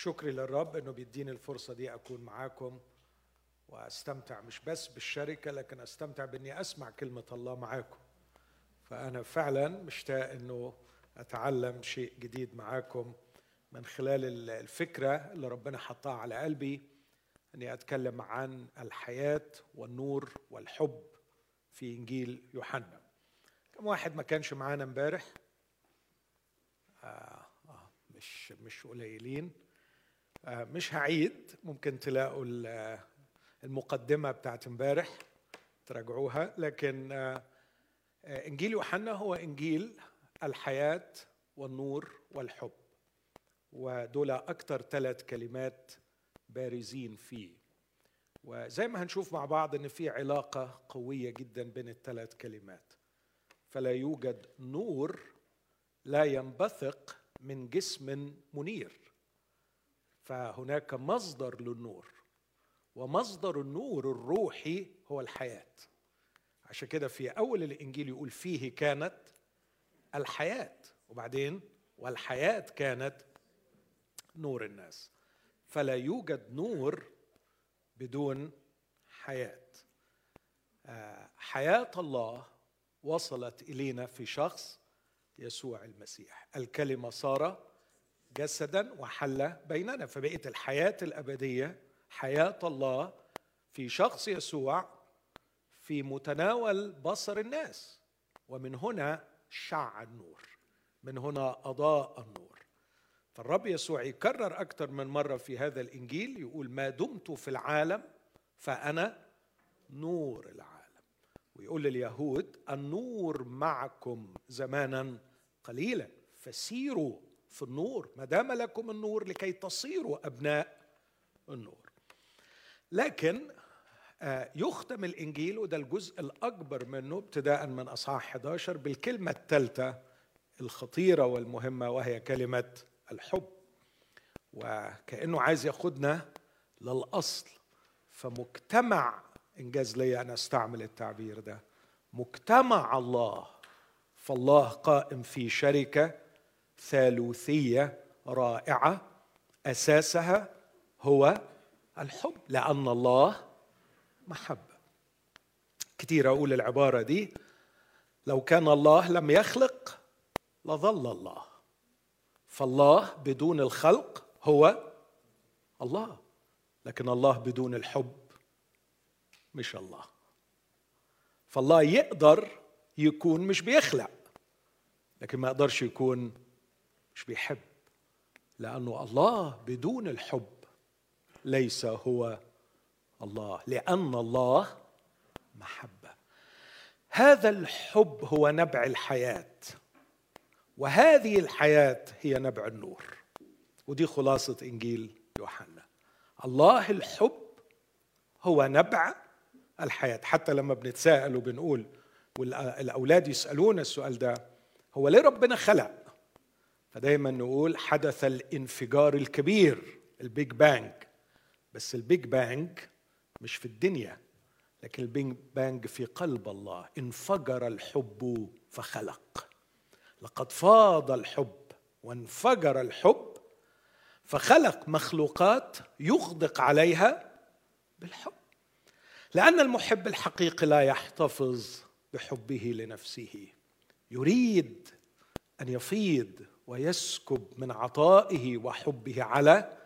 شكري للرب إنه بيديني الفرصة دي أكون معاكم وأستمتع مش بس بالشركة لكن أستمتع بإني أسمع كلمة الله معاكم. فأنا فعلا مشتاق إنه أتعلم شيء جديد معاكم من خلال الفكرة اللي ربنا حطها على قلبي إني أتكلم عن الحياة والنور والحب في إنجيل يوحنا. كم واحد ما كانش معانا امبارح؟ آه آه مش مش قليلين. مش هعيد ممكن تلاقوا المقدمة بتاعت امبارح تراجعوها. لكن آه إنجيل يوحنا هو إنجيل الحياة والنور والحب ودول أكثر ثلاث كلمات بارزين فيه. وزي ما هنشوف مع بعض إن في علاقة قوية جدا بين الثلاث كلمات. فلا يوجد نور لا ينبثق من جسم منير. فهناك مصدر للنور ومصدر النور الروحي هو الحياة. عشان كده في أول الإنجيل يقول فيه كانت الحياة وبعدين والحياة كانت نور الناس. فلا يوجد نور بدون حياة. حياة الله وصلت إلينا في شخص يسوع المسيح. الكلمة صار جسدا وحل بيننا. فبقت الحياة الأبدية حياة الله في شخص يسوع في متناول بصر الناس. ومن هنا شع النور من هنا أضاء النور. فالرب يسوع يكرر أكثر من مرة في هذا الإنجيل يقول ما دمت في العالم فأنا نور العالم. ويقول لليهود النور معكم زمانا قليلا فسيروا في النور ما دام لكم النور لكي تصيروا أبناء النور. لكن يختم الإنجيل وده الجزء الأكبر منه ابتداء من أصحاح 11 بالكلمة الثالثة الخطيرة والمهمة وهي كلمة الحب. وكأنه عايز ياخدنا للأصل. فمجتمع إنجاز لي أن أستعمل التعبير ده مجتمع الله فالله قائم في شركة ثالوثية رائعة أساسها هو الحب لأن الله محبه كتير أقول العبارة دي لو كان الله لم يخلق لظل الله. فالله بدون الخلق هو الله لكن الله بدون الحب مش الله. فالله يقدر يكون مش بيخلق لكن ما يقدرش يكون مش بيحب لأنه الله بدون الحب ليس هو الله لأن الله محبة. هذا الحب هو نبع الحياة وهذه الحياة هي نبع النور. ودي خلاصة إنجيل يوحنا. الله الحب هو نبع الحياة. حتى لما بنتساءل وبنقول والاولاد يسألونا السؤال ده هو ليه ربنا خلق؟ فدايما نقول حدث الانفجار الكبير ال big bang. بس ال big bang مش في الدنيا لكن ال big bang في قلب الله. انفجر الحب فخلق. لقد فاض الحب وانفجر الحب فخلق مخلوقات يغدق عليها بالحب. لأن المحب الحقيقي لا يحتفظ بحبه لنفسه. يريد أن يفيض ويسكب من عطائه وحبه على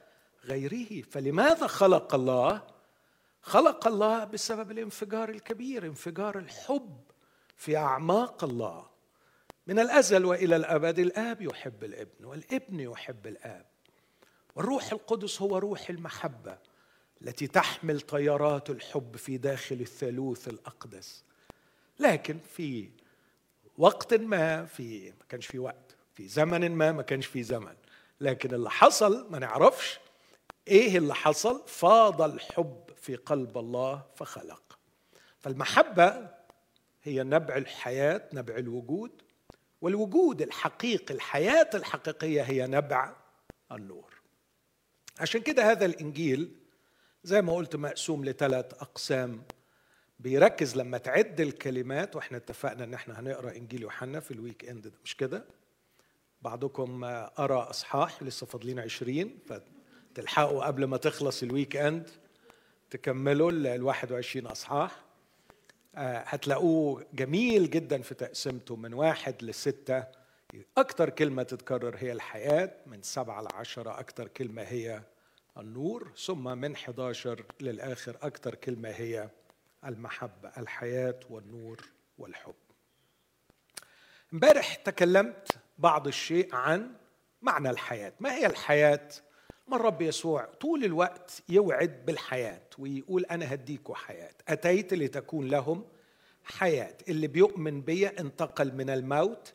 غيره. فلماذا خلق الله؟ خلق الله بسبب الانفجار الكبير انفجار الحب في أعماق الله. من الأزل وإلى الأبد الآب يحب الابن والابن يحب الآب. والروح القدس هو روح المحبة التي تحمل طيارات الحب في داخل الثالوث الأقدس. لكن في وقت ما في ما كانش في وقت في زمن ما ما كانش في زمن. لكن اللي حصل ما نعرفش إيه اللي حصل. فاض الحب في قلب الله فخلق. فالمحبة هي نبع الحياة نبع الوجود. والوجود الحقيقي الحياة الحقيقية هي نبع النور. عشان كده هذا الإنجيل زي ما قلت مقسوم لثلاث أقسام. بيركز لما تعد الكلمات وإحنا اتفقنا إن إحنا هنقرأ إنجيل يوحنا في ال weekend مش كده؟ بعضكم قرا أصحاح لسه فاضلين عشرين تلحقوا قبل ما تخلص الويك إند تكملوا ال 21 أصحاح. آه، هتلاقوه جميل جدا في تقسيمته من واحد لستة. أكثر كلمة تتكرر هي الحياة من سبعة لعشرة أكثر كلمة هي النور ثم من 11 للآخر أكثر كلمة هي المحبة الحياة والنور والحب. امبارح تكلمت بعض الشيء عن معنى الحياة. ما هي الحياة؟ ما الرب يسوع طول الوقت يوعد بالحياة ويقول أنا هديكوا حياة. أتيت لتكون لهم حياة. اللي بيؤمن بي انتقل من الموت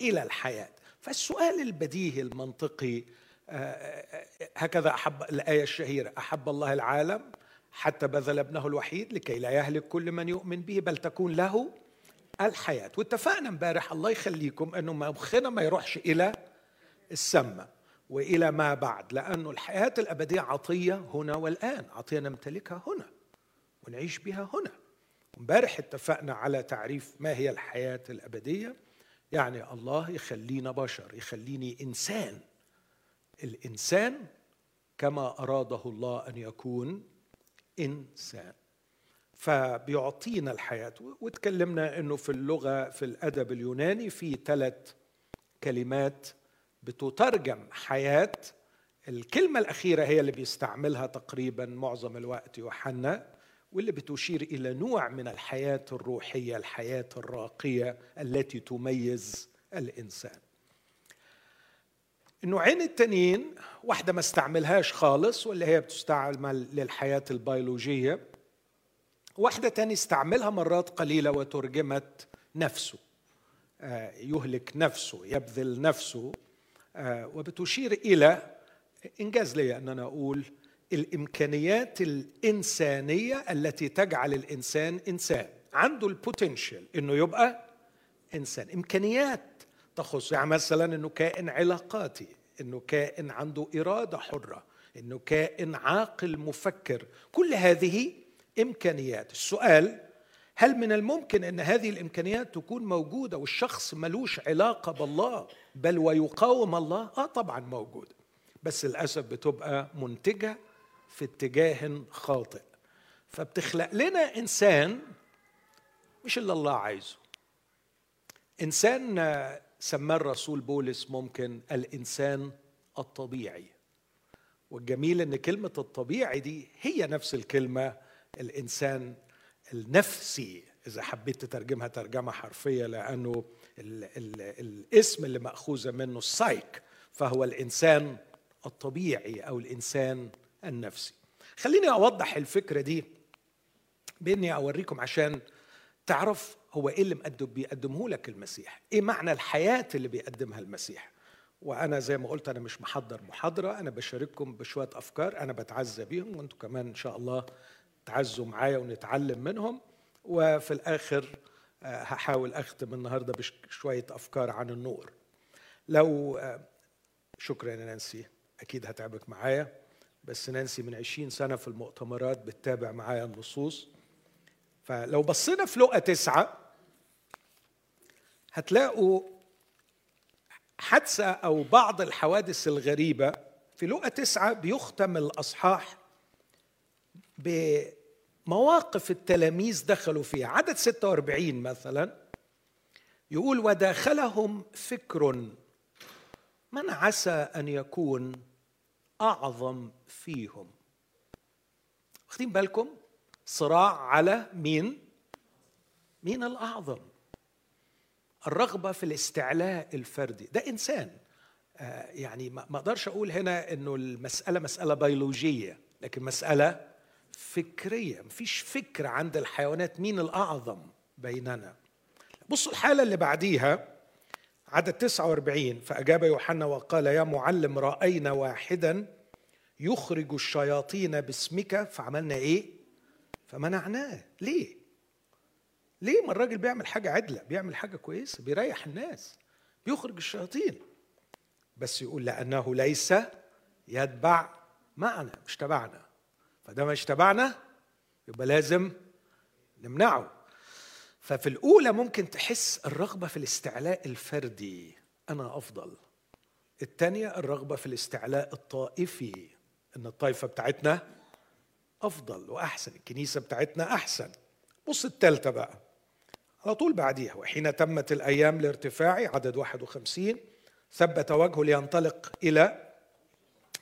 إلى الحياة. فالسؤال البديهي المنطقي آه، آه، هكذا أحب الآية الشهيرة أحب الله العالم حتى بذل ابنه الوحيد لكي لا يهلك كل من يؤمن به بل تكون له الحياة. واتفقنا امبارح الله يخليكم أنه مخنا ما يروحش إلى السماء وإلى ما بعد لأنه الحياة الأبدية عطية هنا والآن عطية نمتلكها هنا ونعيش بها هنا. امبارح اتفقنا على تعريف ما هي الحياة الأبدية. يعني الله يخلينا بشر يخليني إنسان. الإنسان كما أراده الله أن يكون إنسان. فبيعطينا الحياة. وتكلمنا إنه في اللغة في الأدب اليوناني في ثلاث كلمات بتترجم حياة. الكلمة الأخيرة هي اللي بيستعملها تقريبا معظم الوقت يوحنا واللي بتشير إلى نوع من الحياة الروحية الحياة الراقية التي تميز الإنسان. النوعين التانيين واحدة ما استعملهاش خالص واللي هي بتستعمل للحياة البيولوجية. واحدة تاني استعملها مرات قليلة وترجمت نفسه. آه، يهلك نفسه يبذل نفسه. آه، وبتشير إلى إنجاز لي أن أنا أقول الإمكانيات الإنسانية التي تجعل الإنسان إنسان. عنده البوتنشال إنه يبقى إنسان. إمكانيات تخص يعني مثلا إنه كائن علاقاتي إنه كائن عنده إرادة حرة إنه كائن عاقل مفكر. كل هذه امكانيات السؤال هل من الممكن أن هذه الإمكانيات تكون موجودة والشخص ملوش علاقة بالله بل ويقاوم الله؟ آه طبعا موجوده بس للأسف بتبقى منتجة في اتجاه خاطئ. فبتخلق لنا إنسان مش اللي الله عايزه. إنسان سماه الرسول بولس ممكن الإنسان الطبيعي. والجميل إن كلمة الطبيعي دي هي نفس الكلمة الإنسان النفسي إذا حبيت تترجمها ترجمة حرفية لأنه ال ال الاسم اللي ماخوذه منه السايك فهو الإنسان الطبيعي أو الإنسان النفسي. خليني أوضح الفكرة دي بإني أوريكم عشان تعرف هو إيه اللي مقدم بيقدمه لك المسيح. إيه معنى الحياة اللي بيقدمها المسيح؟ وأنا زي ما قلت أنا مش محضر محاضرة أنا بشارككم بشوية أفكار أنا بتعزى بيهم وأنتم كمان إن شاء الله تعزوا معايا ونتعلم منهم وفي الآخر آه، هحاول أختم النهارده بشوية أفكار عن النور. لو آه، شكرا يا نانسي أكيد هتعبك معايا بس نانسي من عشرين سنة في المؤتمرات بتتابع معايا النصوص. فلو بصينا في لقى تسعة هتلاقوا حادثة أو بعض الحوادث الغريبة في لقى تسعة بيختم الأصحاح بمواقف التلاميذ دخلوا فيها. عدد 46 مثلا. يقول وداخلهم فكر من عسى أن يكون أعظم فيهم. واخدين بالكم؟ صراع على مين؟ مين الأعظم؟ الرغبة في الاستعلاء الفردي. ده إنسان. آه يعني ما أقدرش أقول هنا إنه المسألة مسألة بيولوجية لكن مسألة فكرية مفيش فكر عند الحيوانات مين الأعظم بيننا. بصوا الحالة اللي بعديها عدد 49 فأجاب يوحنا وقال يا معلم رأينا واحدا يخرج الشياطين باسمك فعملنا إيه؟ فمنعناه. ليه؟ ليه ما الراجل بيعمل حاجة عدلة بيعمل حاجة كويسة بيريح الناس بيخرج الشياطين. بس يقول لأنه ليس يتبع معنا مش تبعنا. فده مش تبعنا يبقى لازم نمنعه. ففي الأولى ممكن تحس الرغبة في الاستعلاء الفردي أنا أفضل. الثانية الرغبة في الاستعلاء الطائفي إن الطائفة بتاعتنا أفضل وأحسن الكنيسة بتاعتنا أحسن. بص التالتة بقى على طول بعديها وحين تمت الأيام لارتفاعي عدد 51 ثبت وجهه لينطلق إلى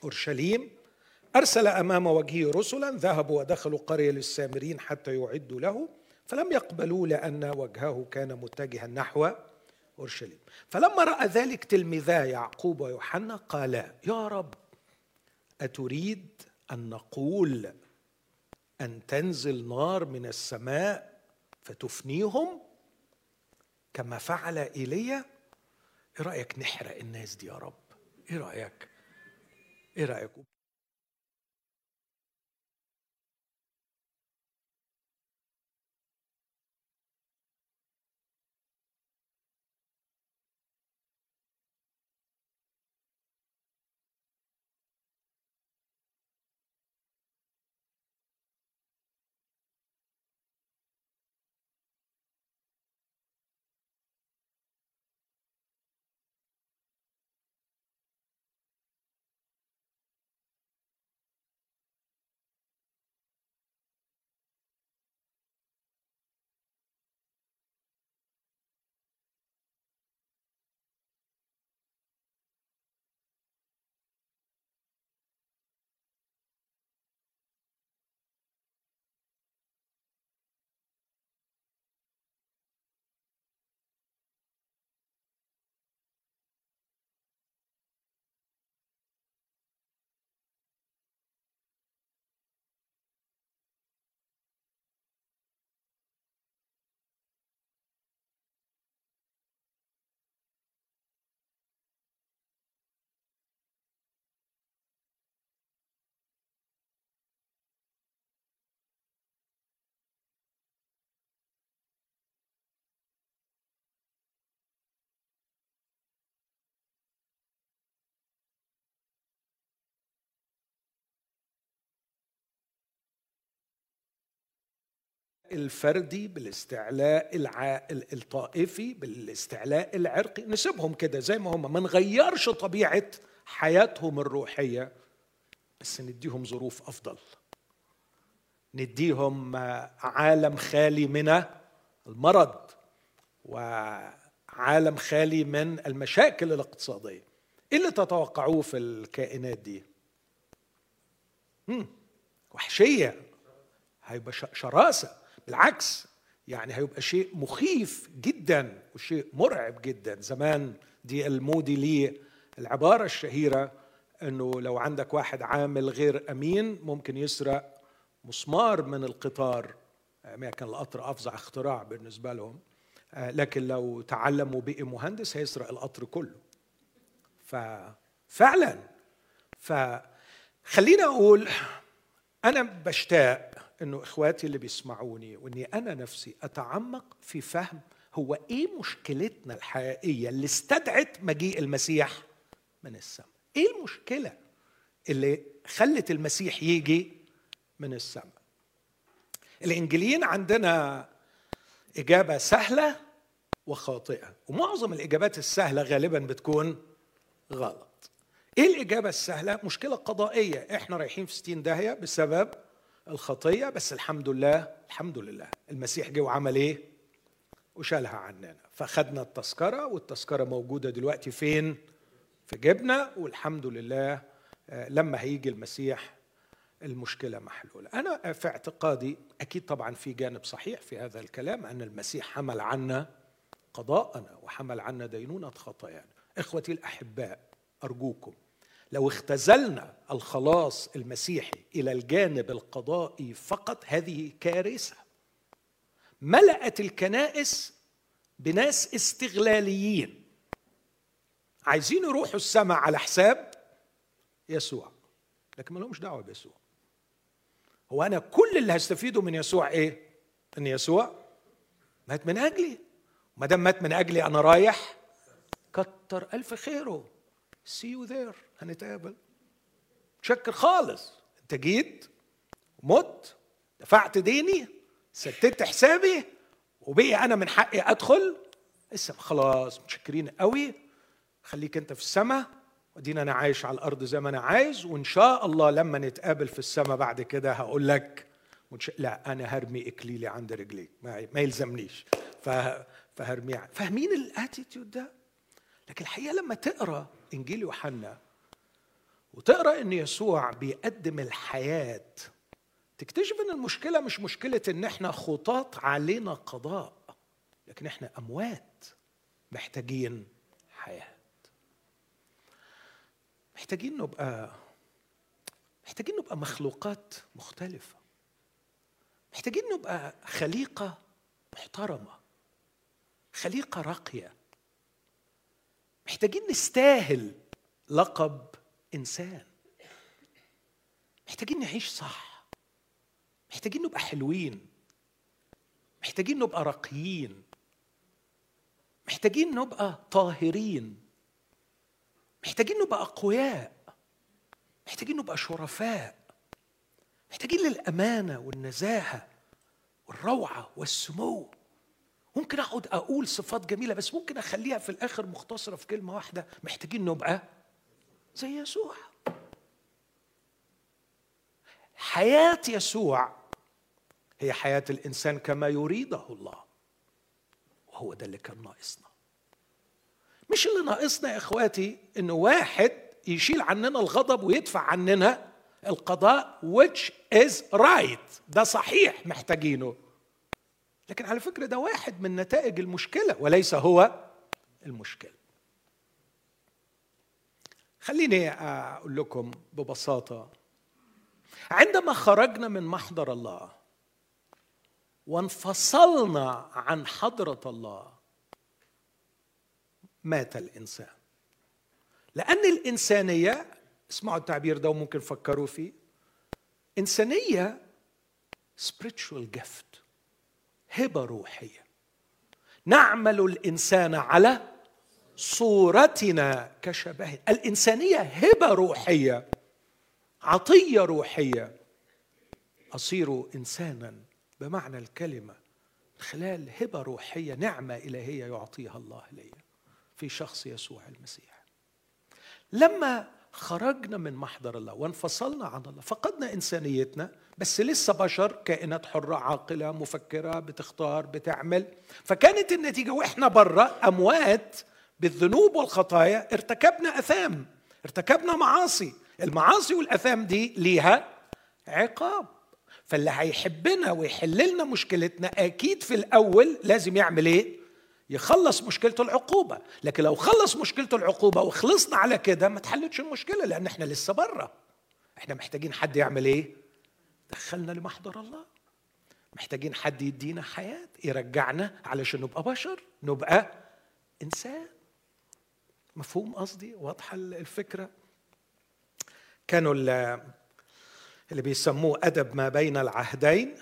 أورشليم أرسل أمام وجهه رسلا ذهبوا ودخلوا قرية للسامرين حتى يعدوا له فلم يقبلوا لأن وجهه كان متجها نحو أورشليم. فلما رأى ذلك تلميذا يعقوب ويوحنا قالا يا رب أتريد أن نقول أن تنزل نار من السماء فتفنيهم كما فعل إيليا؟ إيه رأيك نحرق الناس دي يا رب؟ إيه رأيك؟ إيه رأيك؟ الفردي بالاستعلاء الع... الطائفي بالاستعلاء العرقي. نسيبهم كده زي ما هم ما نغيرش طبيعة حياتهم الروحية بس نديهم ظروف أفضل. نديهم عالم خالي من المرض وعالم خالي من المشاكل الاقتصادية. إيه اللي تتوقعوه في الكائنات دي؟ وحشية. هيبقى شراسة. بالعكس يعني هيبقى شيء مخيف جدا وشيء مرعب جدا. زمان دي المودي ليه العبارة الشهيرة إنه لو عندك واحد عامل غير أمين ممكن يسرق مسمار من القطار. كان القطر أفظع اختراع بالنسبة لهم. لكن لو تعلم وبقي مهندس هيسرق القطر كله. ففعلا فخلينا أقول أنا بشتاق إنه إخواتي اللي بيسمعوني وإني أنا نفسي أتعمق في فهم هو إيه مشكلتنا الحقيقية اللي استدعت مجيء المسيح من السماء؟ إيه المشكلة اللي خلت المسيح يجي من السماء؟ الإنجيليين عندنا إجابة سهلة وخاطئة ومعظم الإجابات السهلة غالبا بتكون غلط. إيه الإجابة السهلة؟ مشكلة قضائية. إحنا رايحين في 60 داهية بسبب الخطية بس الحمد لله الحمد لله. المسيح جه وعمل إيه؟ وشالها عننا. فخدنا التذكرة والتذكرة موجودة دلوقتي فين؟ في جيبنا والحمد لله آه، لما هيجي المسيح المشكلة محلولة. أنا في اعتقادي أكيد طبعا في جانب صحيح في هذا الكلام أن المسيح حمل عنا قضاءنا وحمل عنا دينونة خطايانا. إخوتي الأحباء أرجوكم لو اختزلنا الخلاص المسيحي إلى الجانب القضائي فقط هذه كارثة. ملأت الكنائس بناس استغلاليين. عايزين يروحوا السماء على حساب يسوع. لكن ما لهمش دعوة بيسوع. هو أنا كل اللي هستفيده من يسوع إيه؟ إن يسوع مات من أجلي. ما دام مات من أجلي أنا رايح كتر ألف خيره. see you there هنتقابل. تشكر خالص. انت جيت مت دفعت ديني سددت حسابي وبقي أنا من حقي أدخل. لسه خلاص متشكرين قوي. خليك أنت في السماء وادينا أنا عايش على الأرض زي ما أنا عايز. وإن شاء الله لما نتقابل في السماء بعد كده هقول لك لا أنا هرمي إكليلي عند رجليك. ما, ما يلزمنيش. فهرمي فاهمين الأتيتيود ده؟ لكن الحقيقة لما تقرأ إنجيل يوحنا وتقرأ إن يسوع بيقدم الحياة تكتشف إن المشكلة مش مشكلة إن إحنا خطاط علينا قضاء لكن إحنا أموات محتاجين حياة. محتاجين نبقى محتاجين نبقى مخلوقات مختلفة. محتاجين نبقى خليقة محترمة خليقة راقية. محتاجين نستاهل لقب إنسان. محتاجين نعيش صح. محتاجين نبقى حلوين. محتاجين نبقى راقيين. محتاجين نبقى طاهرين. محتاجين نبقى أقوياء. محتاجين نبقى شرفاء. محتاجين للأمانة والنزاهة والروعة والسمو. ممكن أقعد أقول صفات جميلة بس ممكن أخليها في الآخر مختصرة في كلمة واحدة. محتاجين نبقى زي يسوع. حياة يسوع هي حياة الإنسان كما يريده الله وهو ده اللي كان ناقصنا. مش اللي ناقصنا يا إخواتي انه واحد يشيل عننا الغضب ويدفع عننا القضاء which is right. ده صحيح محتاجينه. لكن على فكرة ده واحد من نتائج المشكلة وليس هو المشكلة. خليني أقول لكم ببساطة. عندما خرجنا من محضر الله وانفصلنا عن حضرة الله مات الإنسان. لأن الإنسانية اسمعوا التعبير ده وممكن فكروا فيه إنسانية spiritual gift. هبة روحية. نعمل الإنسان على صورتنا كشبهه الإنسانية هبة روحية عطية روحية. أصير إنسانا بمعنى الكلمة خلال هبة روحية نعمة إلهية يعطيها الله لي في شخص يسوع المسيح. لما خرجنا من محضر الله وانفصلنا عن الله فقدنا إنسانيتنا بس لسه بشر كائنات حرة عاقلة مفكرة بتختار بتعمل. فكانت النتيجة وإحنا بره أموات بالذنوب والخطايا ارتكبنا أثام ارتكبنا معاصي. المعاصي والأثام دي ليها عقاب. فاللي هيحبنا ويحل لنا مشكلتنا أكيد في الأول لازم يعمل إيه؟ يخلص مشكلته العقوبة. لكن لو خلص مشكلته العقوبة وخلصنا على كده ما تحلتش المشكلة لأن إحنا لسه بره إحنا محتاجين حد يعمل إيه؟ دخلنا لمحضر الله. محتاجين حد يدينا حياة يرجعنا علشان نبقى بشر نبقى إنسان. مفهوم قصدي؟ واضحة الفكرة. كانوا اللي بيسموه أدب ما بين العهدين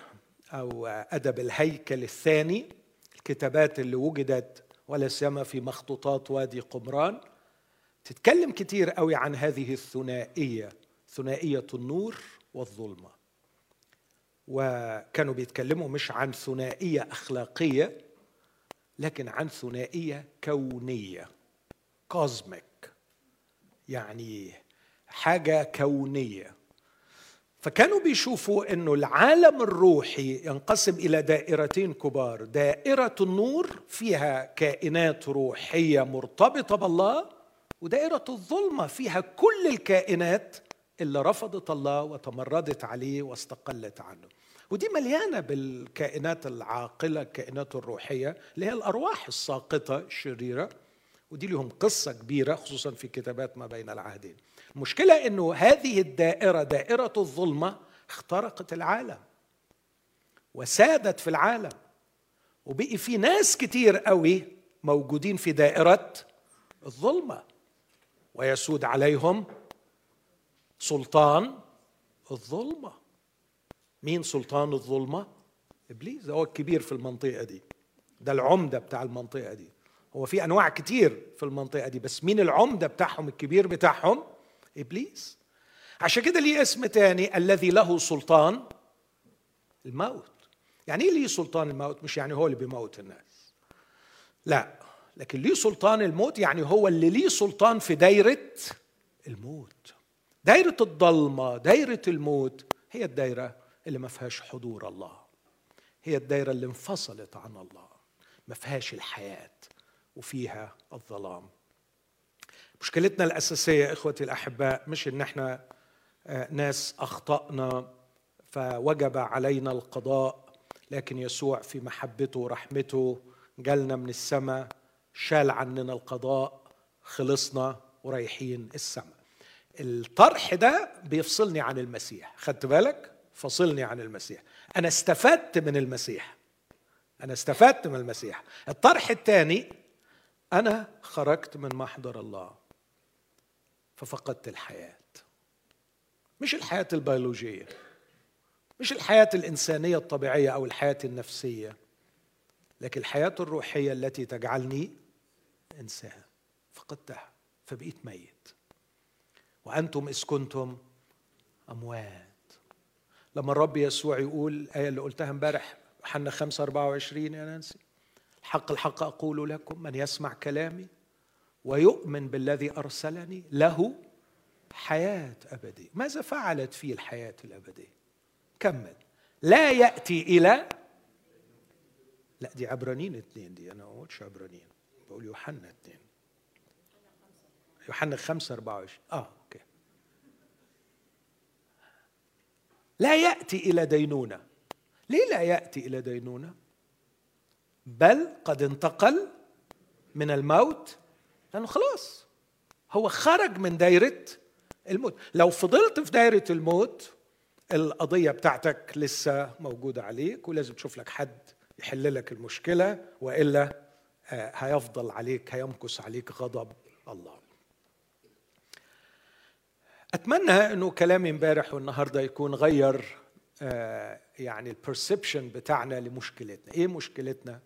أو أدب الهيكل الثاني. الكتابات اللي وجدت ولا سيما في مخطوطات وادي قمران. تتكلم كتير قوي عن هذه الثنائية ثنائية النور والظلمة. وكانوا بيتكلموا مش عن ثنائية أخلاقية لكن عن ثنائية كونية كوزميك يعني حاجة كونية. فكانوا بيشوفوا إنه العالم الروحي ينقسم إلى دائرتين كبار. دائرة النور فيها كائنات روحية مرتبطة بالله ودائرة الظلمة فيها كل الكائنات اللي رفضت الله وتمردت عليه واستقلت عنه. ودي مليانة بالكائنات العاقلة الكائنات الروحية اللي هي الأرواح الساقطة الشريرة. ودي لهم قصة كبيرة خصوصا في كتابات ما بين العهدين. المشكلة أنه هذه الدائرة دائرة الظلمة اخترقت العالم وسادت في العالم. وبقي في ناس كتير قوي موجودين في دائرة الظلمة. ويسود عليهم سلطان الظلمة. مين سلطان الظلمة؟ إبليس. هو الكبير في المنطقة دي. ده العمدة بتاع المنطقة دي. هو في أنواع كتير في المنطقة دي بس مين العمدة بتاعهم الكبير بتاعهم؟ إبليس. عشان كده ليه اسم تاني الذي له سلطان؟ الموت. يعني إيه ليه سلطان الموت؟ مش يعني هو اللي بيموت الناس. لا لكن ليه سلطان الموت يعني هو اللي ليه سلطان في دايرة الموت. دايرة الضلمة دايرة الموت هي الدايرة اللي ما فيهاش حضور الله. هي الدايرة اللي انفصلت عن الله. ما فيهاش الحياة وفيها الظلام. مشكلتنا الأساسية إخوتي الأحباء مش إن إحنا آه، ناس أخطأنا فوجب علينا القضاء لكن يسوع في محبته ورحمته جالنا من السماء شال عننا القضاء خلصنا ورايحين السماء. الطرح ده بيفصلني عن المسيح. خدت بالك؟ فصلني عن المسيح. أنا استفدت من المسيح. أنا استفدت من المسيح. الطرح الثاني أنا خرجت من محضر الله ففقدت الحياة. مش الحياة البيولوجية مش الحياة الإنسانية الطبيعية أو الحياة النفسية لكن الحياة الروحية التي تجعلني إنسان. فقدتها فبقيت ميت. وأنتم إذ كنتم أموات. لما الرب يسوع يقول الآية اللي قلتها امبارح حنا 5 24 يا نانسي. الحق الحق أقول لكم من يسمع كلامي ويؤمن بالذي أرسلني له حياة أبدية. ماذا فعلت فيه الحياة الأبدية؟ كمل. لا يأتي إلى لا دي عبرانيين اثنين دي أنا ما قلتش عبرانيين بقول يوحنا اثنين. يوحنا 5 24 آه أوكي. لا يأتي إلى دينونة. ليه لا يأتي إلى دينونة؟ بل قد انتقل من الموت لأنه خلاص هو خرج من دايرة الموت. لو فضلت في دايرة الموت القضية بتاعتك لسه موجودة عليك ولازم تشوف لك حد يحل لك المشكلة وإلا آه، هيفضل عليك هيمكث عليك غضب الله. أتمنى إنه كلامي امبارح والنهاردة يكون غير آه، يعني البرسبشن بتاعنا لمشكلتنا. إيه مشكلتنا؟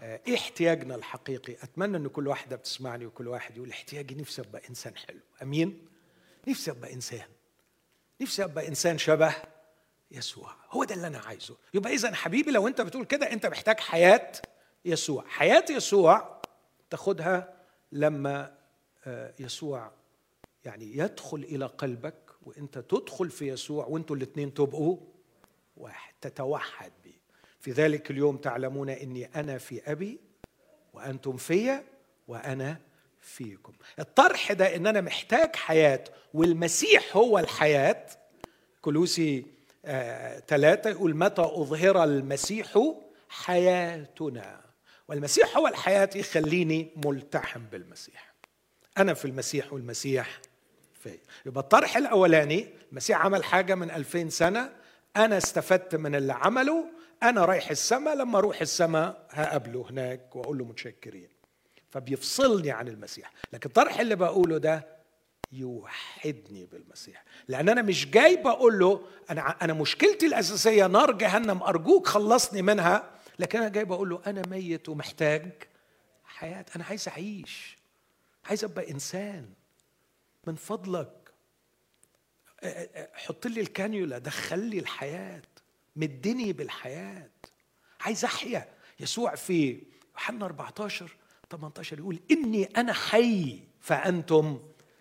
آه، إيه احتياجنا الحقيقي؟ أتمنى إن كل واحدة بتسمعني وكل واحد يقول احتياجي نفسي أبقى إنسان حلو. أمين؟ نفسي أبقى إنسان. نفسي أبقى إنسان شبه يسوع. هو ده اللي أنا عايزه. يبقى اذا حبيبي لو أنت بتقول كده أنت محتاج حياة يسوع. حياة يسوع تاخدها لما آه، يسوع يعني يدخل إلى قلبك وأنت تدخل في يسوع وأنتوا الاثنين تبقوا واحد تتوحد به في ذلك اليوم تعلمون إني أنا في أبي وأنتم في وأنا فيكم. الطرح ده إن أنا محتاج حياة والمسيح هو الحياة. كلوسي آه ثلاثة يقول متى أظهر المسيح حياتنا؟ والمسيح هو الحياة يخليني ملتحم بالمسيح. أنا في المسيح والمسيح في يبقى الطرح الأولاني المسيح عمل حاجة من ألفين سنة أنا استفدت من اللي عمله أنا رايح السماء لما أروح السماء هقابله هناك وأقول له متشكرين. فبيفصلني عن المسيح. لكن الطرح اللي بقوله ده يوحدني بالمسيح. لأن أنا مش جاي بقول له أنا أنا مشكلتي الأساسية نار جهنم أرجوك خلصني منها. لكن أنا جاي بقول له أنا ميت ومحتاج حياة. أنا عايز أعيش. عايز أبقى إنسان. من فضلك. حط لي الكانيولا دخل لي الحياة مدني بالحياة. عايز أحيا. يسوع في يوحنا 14 18 يقول إني أنا حي فأنتم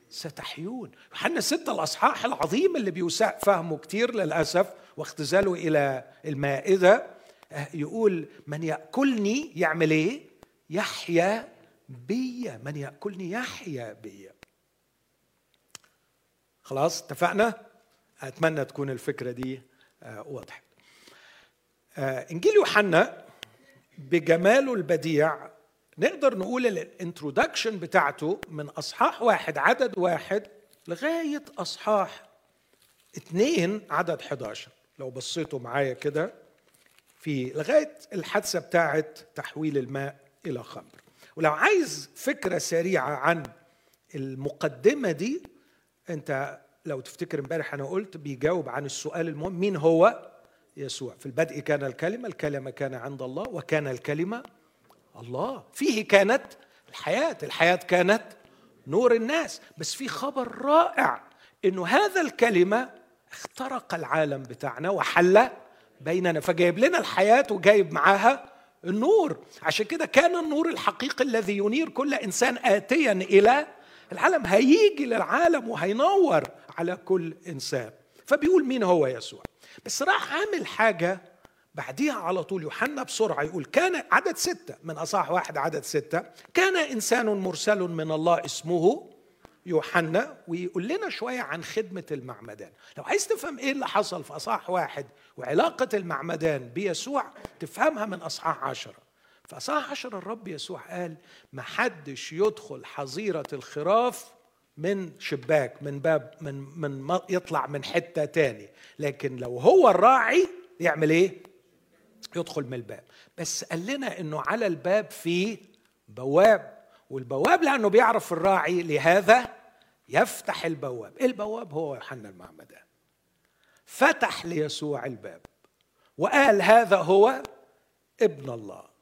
ستحيون. يوحنا ستة الأصحاح العظيم اللي بيساء فهمه كتير للأسف واختزاله إلى المائدة آه، يقول من يأكلني يعمل إيه؟ يحيا بي من يأكلني يحيا بي. خلاص اتفقنا؟ أتمنى تكون الفكرة دي آه، وضحت آه، إنجيل يوحنا بجماله البديع نقدر نقول الانترودكشن بتاعته من أصحاح واحد عدد واحد لغاية أصحاح اثنين عدد 11 لو بصيتوا معايا كده في لغاية الحادثة بتاعه تحويل الماء إلى خمر. ولو عايز فكرة سريعة عن المقدمة دي انت لو تفتكر امبارح أنا قلت بيجاوب عن السؤال المهم مين هو؟ يسوع. في البدء كان الكلمة الكلمة كان عند الله وكان الكلمة الله. فيه كانت الحياة الحياة كانت نور الناس. بس في خبر رائع إنه هذا الكلمة اخترق العالم بتاعنا وحل بيننا فجايب لنا الحياة وجايب معاها النور. عشان كده كان النور الحقيقي الذي ينير كل إنسان اتيا إلى العالم هيجي للعالم وهينور على كل إنسان. فبيقول مين هو يسوع؟ بس راح عامل حاجة بعديها على طول. يوحنا بسرعة يقول كان عدد ستة من أصح واحد عدد ستة. كان إنسان مرسل من الله اسمه يوحنا ويقول لنا شوية عن خدمة المعمدان. لو عايز تفهم إيه اللي حصل في اصحاح واحد وعلاقة المعمدان بيسوع تفهمها من أصحاح عشرة. في اصحاح عشره الرب يسوع قال ما حدش يدخل حظيرة الخراف من شباك من باب من من يطلع من حتة تاني. لكن لو هو الراعي يعمل إيه؟ يدخل من الباب. بس قال لنا إنه على الباب في بواب والبواب لأنه بيعرف الراعي لهذا يفتح البواب. البواب هو يوحنا المعمدان فتح ليسوع الباب وقال هذا هو ابن الله.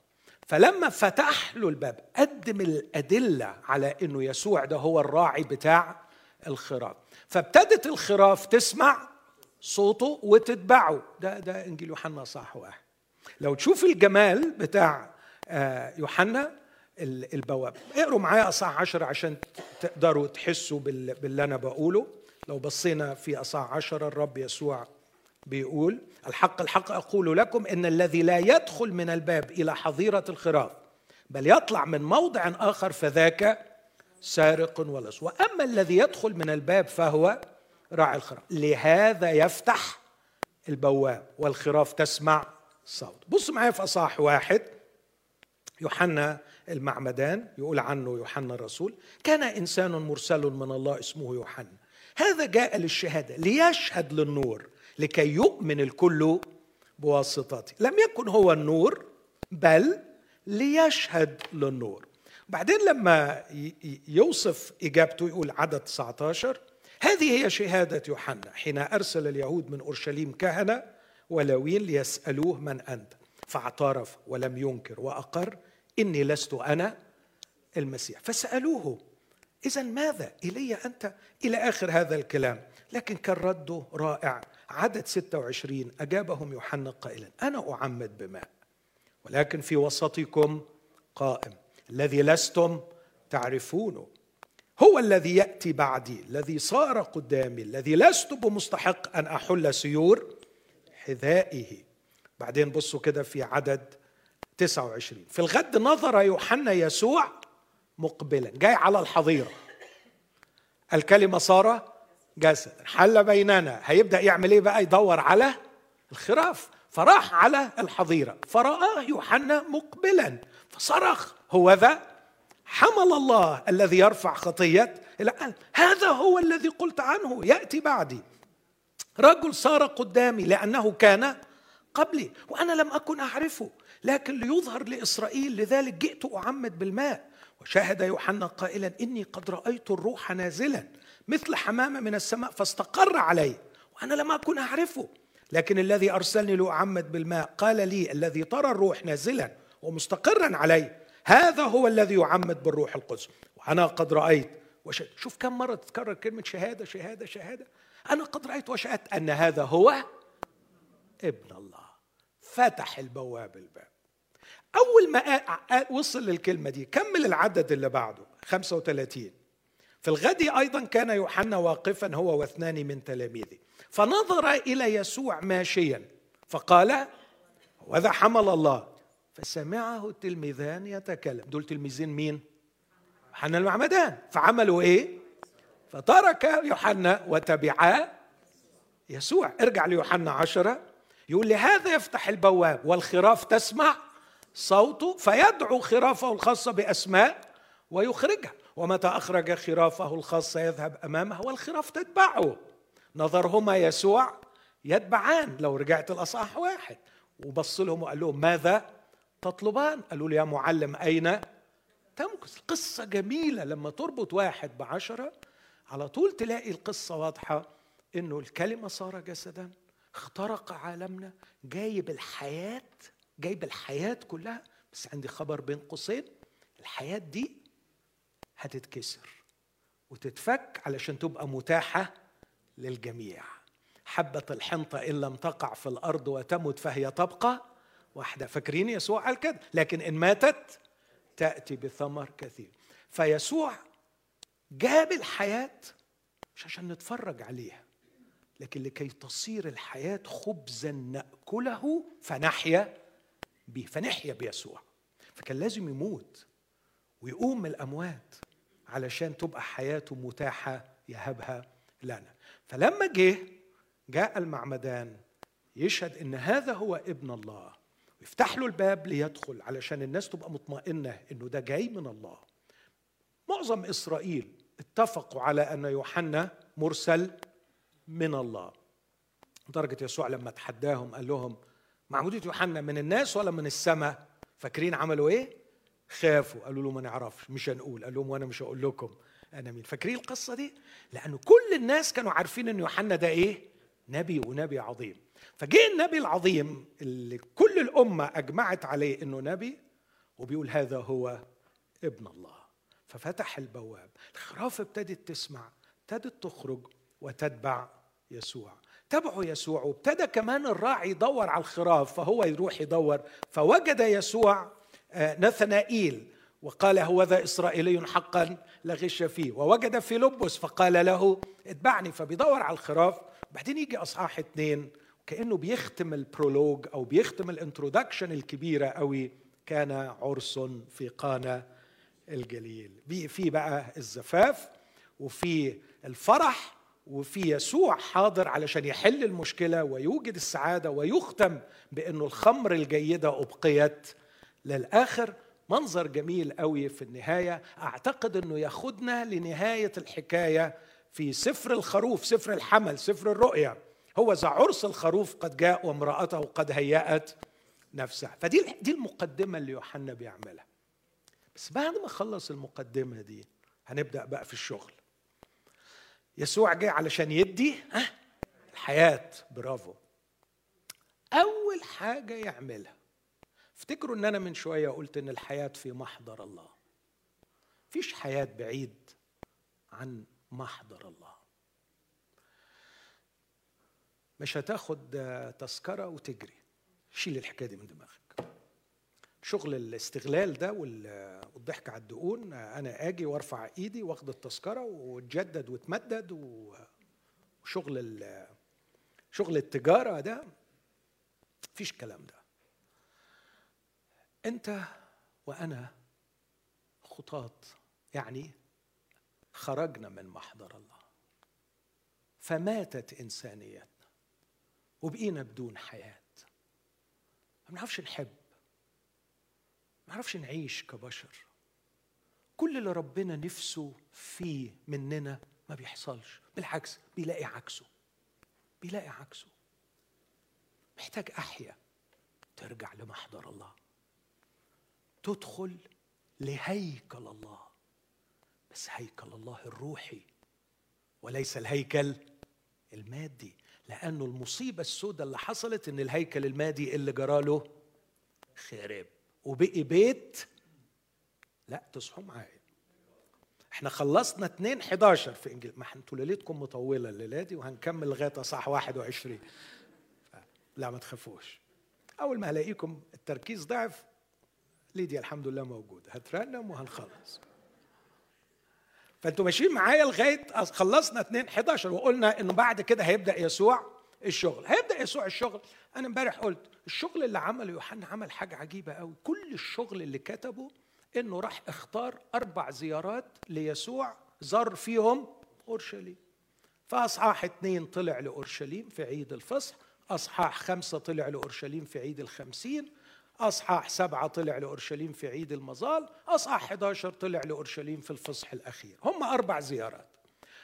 فلما فتح له الباب قدم الأدلة على أنه يسوع ده هو الراعي بتاع الخراف. فابتدت الخراف تسمع صوته وتتبعه. ده ده إنجيل يوحنا صح واحد. لو تشوف الجمال بتاع آه، يوحنا البواب. اقروا معايا أصحاح عشرة عشان تقدروا تحسوا باللي أنا بقوله. لو بصينا في أصحاح عشرة الرب يسوع بيقول الحق الحق أقول لكم إن الذي لا يدخل من الباب إلى حظيرة الخراف بل يطلع من موضع آخر فذاك سارق ولص. وأما الذي يدخل من الباب فهو راعي الخراف. لهذا يفتح البواب والخراف تسمع صوت. بص معايا في أصحاح واحد يوحنا المعمدان يقول عنه يوحنا الرسول كان إنسان مرسل من الله اسمه يوحنا. هذا جاء للشهادة ليشهد للنور. لكي يؤمن الكل بواسطته. لم يكن هو النور بل ليشهد للنور. بعدين لما يوصف إجابته يقول عدد 19 هذه هي شهادة يوحنا حين أرسل اليهود من أورشليم كهنة ولوين ليسألوه من أنت. فاعترف ولم ينكر وأقر إني لست أنا المسيح. فسألوه اذا ماذا؟ إلي أنت؟ إلى آخر هذا الكلام. لكن كان رده رائع عدد 26 أجابهم يوحنا قائلا أنا أعمد بماء. ولكن في وسطكم قائم الذي لستم تعرفونه هو الذي يأتي بعدي الذي صار قدامي الذي لست بمستحق أن أحل سيور حذائه. بعدين بصوا كده في عدد 29 في الغد نظر يوحنا يسوع مقبلا جاي على الحظيرة. الكلمة صار جسدا حل بيننا. هيبدأ يعمل إيه بقى؟ يدور على الخراف. فراح على الحظيرة. فرآه يوحنا مقبلا. فصرخ. هو ذا حمل الله الذي يرفع خطية. الآن هذا هو الذي قلت عنه. يأتي بعدي. رجل صار قدامي لأنه كان قبلي وأنا لم أكن أعرفه. لكن ليظهر لإسرائيل لذلك جئت أعمد بالماء. وشاهد يوحنا قائلا إني قد رأيت الروح نازلا. مثل حمامة من السماء فاستقر علي وأنا لم أكن أعرفه. لكن الذي أرسلني لأعمد بالماء قال لي الذي ترى الروح نازلا ومستقرا علي هذا هو الذي يعمد بالروح القدس. وأنا قد رأيت وشهد. شوف كم مرة تتكرر كلمة شهادة شهادة شهادة. أنا قد رأيت وشهدت أن هذا هو ابن الله. فتح البواب الباب. أول ما وصل للكلمة دي كمل العدد اللي بعده. 35 في الغد أيضا كان يوحنا واقفا هو واثنان من تلاميذه. فنظر إلى يسوع ماشيا فقال وذا حمل الله. فسمعه التلميذان يتكلم. دول تلميذين مين؟ يوحنا المعمدان. فعملوا إيه؟ فترك يوحنا وتبعا يسوع. ارجع ليوحنا عشرة. يقول لهذا يفتح البواب والخراف تسمع صوته فيدعو خرافه الخاصة بأسماء ويخرجها. ومتى أخرج خرافه الخاصة يذهب أمامها والخراف تتبعه. نظرهما يسوع يتبعان. لو رجعت الأصحاح واحد. وبص لهم وقال لهم ماذا تطلبان؟ قالوا له يا معلم أين تمكث؟ قصة جميلة. لما تربط واحد بعشرة على طول تلاقي القصة واضحة إنه الكلمة صار جسدا. اخترق عالمنا جايب الحياة جايب الحياة كلها. بس عندي خبر بين قوسين. الحياة دي هتتكسر وتتفك علشان تبقى متاحة للجميع. حبة الحنطة إن لم تقع في الأرض وتمت فهي تبقى واحدة. فاكرين يسوع قال كده؟ لكن إن ماتت تأتي بثمر كثير. فيسوع جاب الحياة مش عشان نتفرج عليها لكن لكي تصير الحياة خبزا نأكله فنحيا به فنحيا بيسوع. فكان لازم يموت. ويقوم من الأموات علشان تبقى حياته متاحة يهبها لنا. فلما جه جاء المعمدان يشهد إن هذا هو ابن الله. ويفتح له الباب ليدخل علشان الناس تبقى مطمئنة إنه ده جاي من الله. معظم إسرائيل اتفقوا على أن يوحنا مرسل من الله. لدرجه يسوع لما تحداهم قال لهم معموديه يوحنا من الناس ولا من السماء؟ فاكرين عملوا إيه؟ خافوا قالوا له ما نعرفش مش هنقول. قال لهم وأنا مش هقول لكم. أنا مين؟ فاكرين القصة دي؟ لأنه كل الناس كانوا عارفين إن يوحنا ده إيه؟ نبي ونبي عظيم. فجاء النبي العظيم اللي كل الأمة أجمعت عليه إنه نبي وبيقول هذا هو ابن الله. ففتح البواب. الخراف ابتدت تسمع ابتدت تخرج وتتبع يسوع. تبعوا يسوع وابتدى كمان الراعي يدور على الخراف فهو يروح يدور. فوجد يسوع نثنائيل. وقال هو ذا إسرائيلي حقا لا غش فيه. ووجد فيلبس فقال له اتبعني فبيدور على الخراف. بعدين يجي أصحاح اثنين كأنه بيختم ال prologue أو بيختم ال introduction الكبيرة قوي كان عرس في قانا الجليل. في بقى الزفاف وفي الفرح وفي يسوع حاضر علشان يحل المشكلة ويوجد السعادة ويختم بأنه الخمر الجيدة أبقيت. للآخر منظر جميل قوي في النهاية. أعتقد إنه ياخدنا لنهاية الحكاية في سفر الخروف سفر الحمل سفر الرؤيا هو ذا عرس الخروف قد جاء وامرأته قد هيأت نفسها. فدي دي المقدمة اللي يوحنا بيعملها. بس بعد ما خلص المقدمة دي هنبدأ بقى في الشغل. يسوع جه علشان يدي الحياة. برافو. أول حاجة يعملها افتكروا ان أنا من شوية قلت إن الحياة في محضر الله. فيش حياة بعيد عن محضر الله. مش هتاخد تذكرة وتجري. شيل الحكاية دي من دماغك. شغل الاستغلال ده والضحك على الدقون أنا آجي وأرفع إيدي وأخد التذكرة وتجدد وتمدد وشغل شغل التجارة ده مفيش الكلام ده. أنت وأنا خطاط يعني خرجنا من محضر الله. فماتت إنسانيتنا وبقينا بدون حياة. ما بنعرفش نحب. ما نعرفش نعيش كبشر. كل اللي ربنا نفسه فيه مننا ما بيحصلش. بالعكس بيلاقي عكسه. بيلاقي عكسه. محتاج أحيا ترجع لمحضر الله. تدخل لهيكل الله. بس هيكل الله الروحي وليس الهيكل المادي لأنه المصيبة السوداء اللي حصلت إن الهيكل المادي اللي جراله خرب. وبقي بيت لا تصحوا معايا. إحنا خلصنا 2 11 في إنجيل. ما أنتوا ليلتكم مطولة الليلة دي وهنكمل لغاية اصحاح 21 لا ما تخافوش. أول ما هلاقيكم التركيز ضعف ليديا الحمد لله موجودة. هترنم وهنخلص. فانتوا ماشيين معايا لغاية خلصنا 2 11 وقلنا انه بعد كده هيبدأ يسوع الشغل. هيبدأ يسوع الشغل. أنا امبارح قلت الشغل اللي عمله يوحنا عمل حاجة عجيبة قوي. كل الشغل اللي كتبه إنه راح اختار أربع زيارات ليسوع زار فيهم أورشليم. فأصحاح اثنين طلع لأورشليم في عيد الفصح أصحاح خمسة طلع لأورشليم في عيد الخمسين أصحاح سبعة طلع لأورشليم في عيد المظال أصحاح 11 طلع لأورشليم في الفصح الأخير. هم أربع زيارات.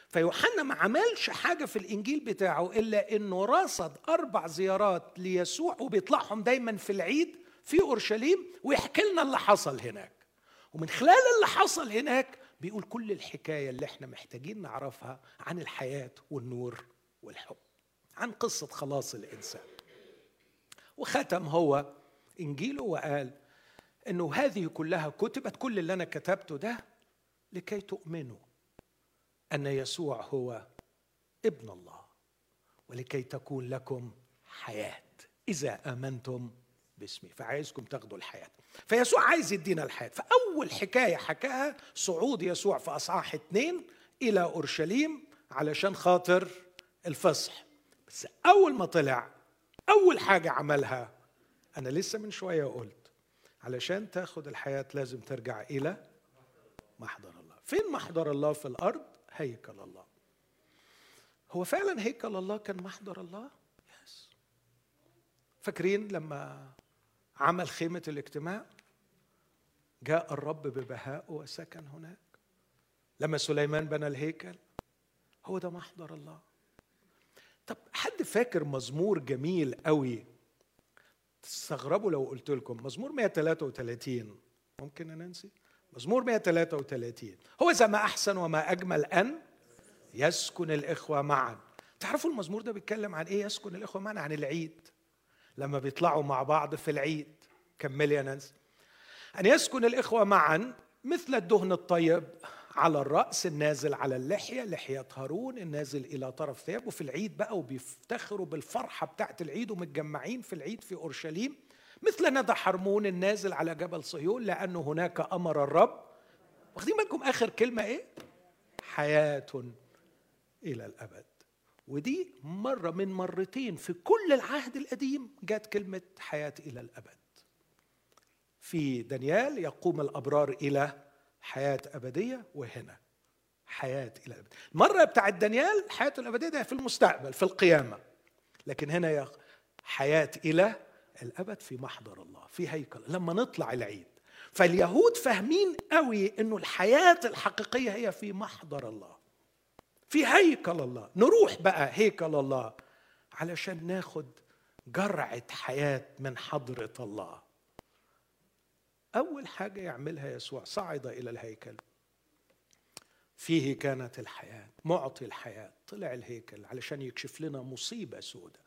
فيوحنا ما عملش حاجة في الإنجيل بتاعه إلا إنه رصد أربع زيارات ليسوع وبيطلعهم دايما في العيد في أورشليم ويحكي لنا اللي حصل هناك. ومن خلال اللي حصل هناك بيقول كل الحكاية اللي إحنا محتاجين نعرفها عن الحياة والنور والحب عن قصة خلاص الإنسان. وختم هو انجيله وقال إنه هذه كلها كتبت كل اللي أنا كتبته ده لكي تؤمنوا أن يسوع هو ابن الله ولكي تكون لكم حياة. إذا آمنتم باسمي. فعايزكم تاخدوا الحياة. فيسوع عايز يدينا الحياة. فأول حكاية حكاها صعود يسوع في أصحاح اثنين إلى أورشليم علشان خاطر الفصح. بس أول ما طلع أول حاجة عملها أنا لسه من شوية قلت علشان تاخد الحياة لازم ترجع إلى محضر الله. فين محضر الله؟ في الأرض هيكل الله. هو فعلا هيكل الله كان محضر الله؟ يس فاكرين لما عمل خيمة الاجتماع؟ جاء الرب ببهاء وسكن هناك. لما سليمان بنى الهيكل هو ده محضر الله. طب حد فاكر مزمور جميل قوي تستغربوا لو قلت لكم مزمور 133 ممكن ننسي مزمور 133 هو زي ما أحسن وما أجمل أن يسكن الإخوة معا. تعرفوا المزمور ده بيتكلم عن إيه يسكن الإخوة معا؟ عن العيد. لما بيطلعوا مع بعض في العيد. كملي يا نانسي أن يسكن الإخوة معا مثل الدهن الطيب. على الرأس النازل على اللحية لحية هارون النازل إلى طرف ثيابه في العيد بقى وبيفتخروا بالفرحة بتاعت العيد ومتجمعين في العيد في أورشليم مثل ندى حرمون النازل على جبل صهيون لأنه هناك أمر الرب. واخدين بالكم آخر كلمة إيه؟ حياة إلى الأبد. ودي مرة من مرتين في كل العهد القديم جات كلمة حياة إلى الأبد. في دانيال يقوم الأبرار إلى حياة أبدية وهنا. حياة إلى الأبد المرة بتاعت دانيال حياته الأبدية ده في المستقبل في القيامة. لكن هنا حياة إلى الأبد في محضر الله في هيكل. لما نطلع العيد. فاليهود فاهمين قوي إنه الحياة الحقيقية هي في محضر الله. في هيكل الله. نروح بقى هيكل الله علشان ناخد جرعة حياة من حضرة الله. أول حاجة يعملها يسوع صعد إلى الهيكل. فيه كانت الحياة معطي الحياة طلع الهيكل علشان يكشف لنا مصيبة سودة.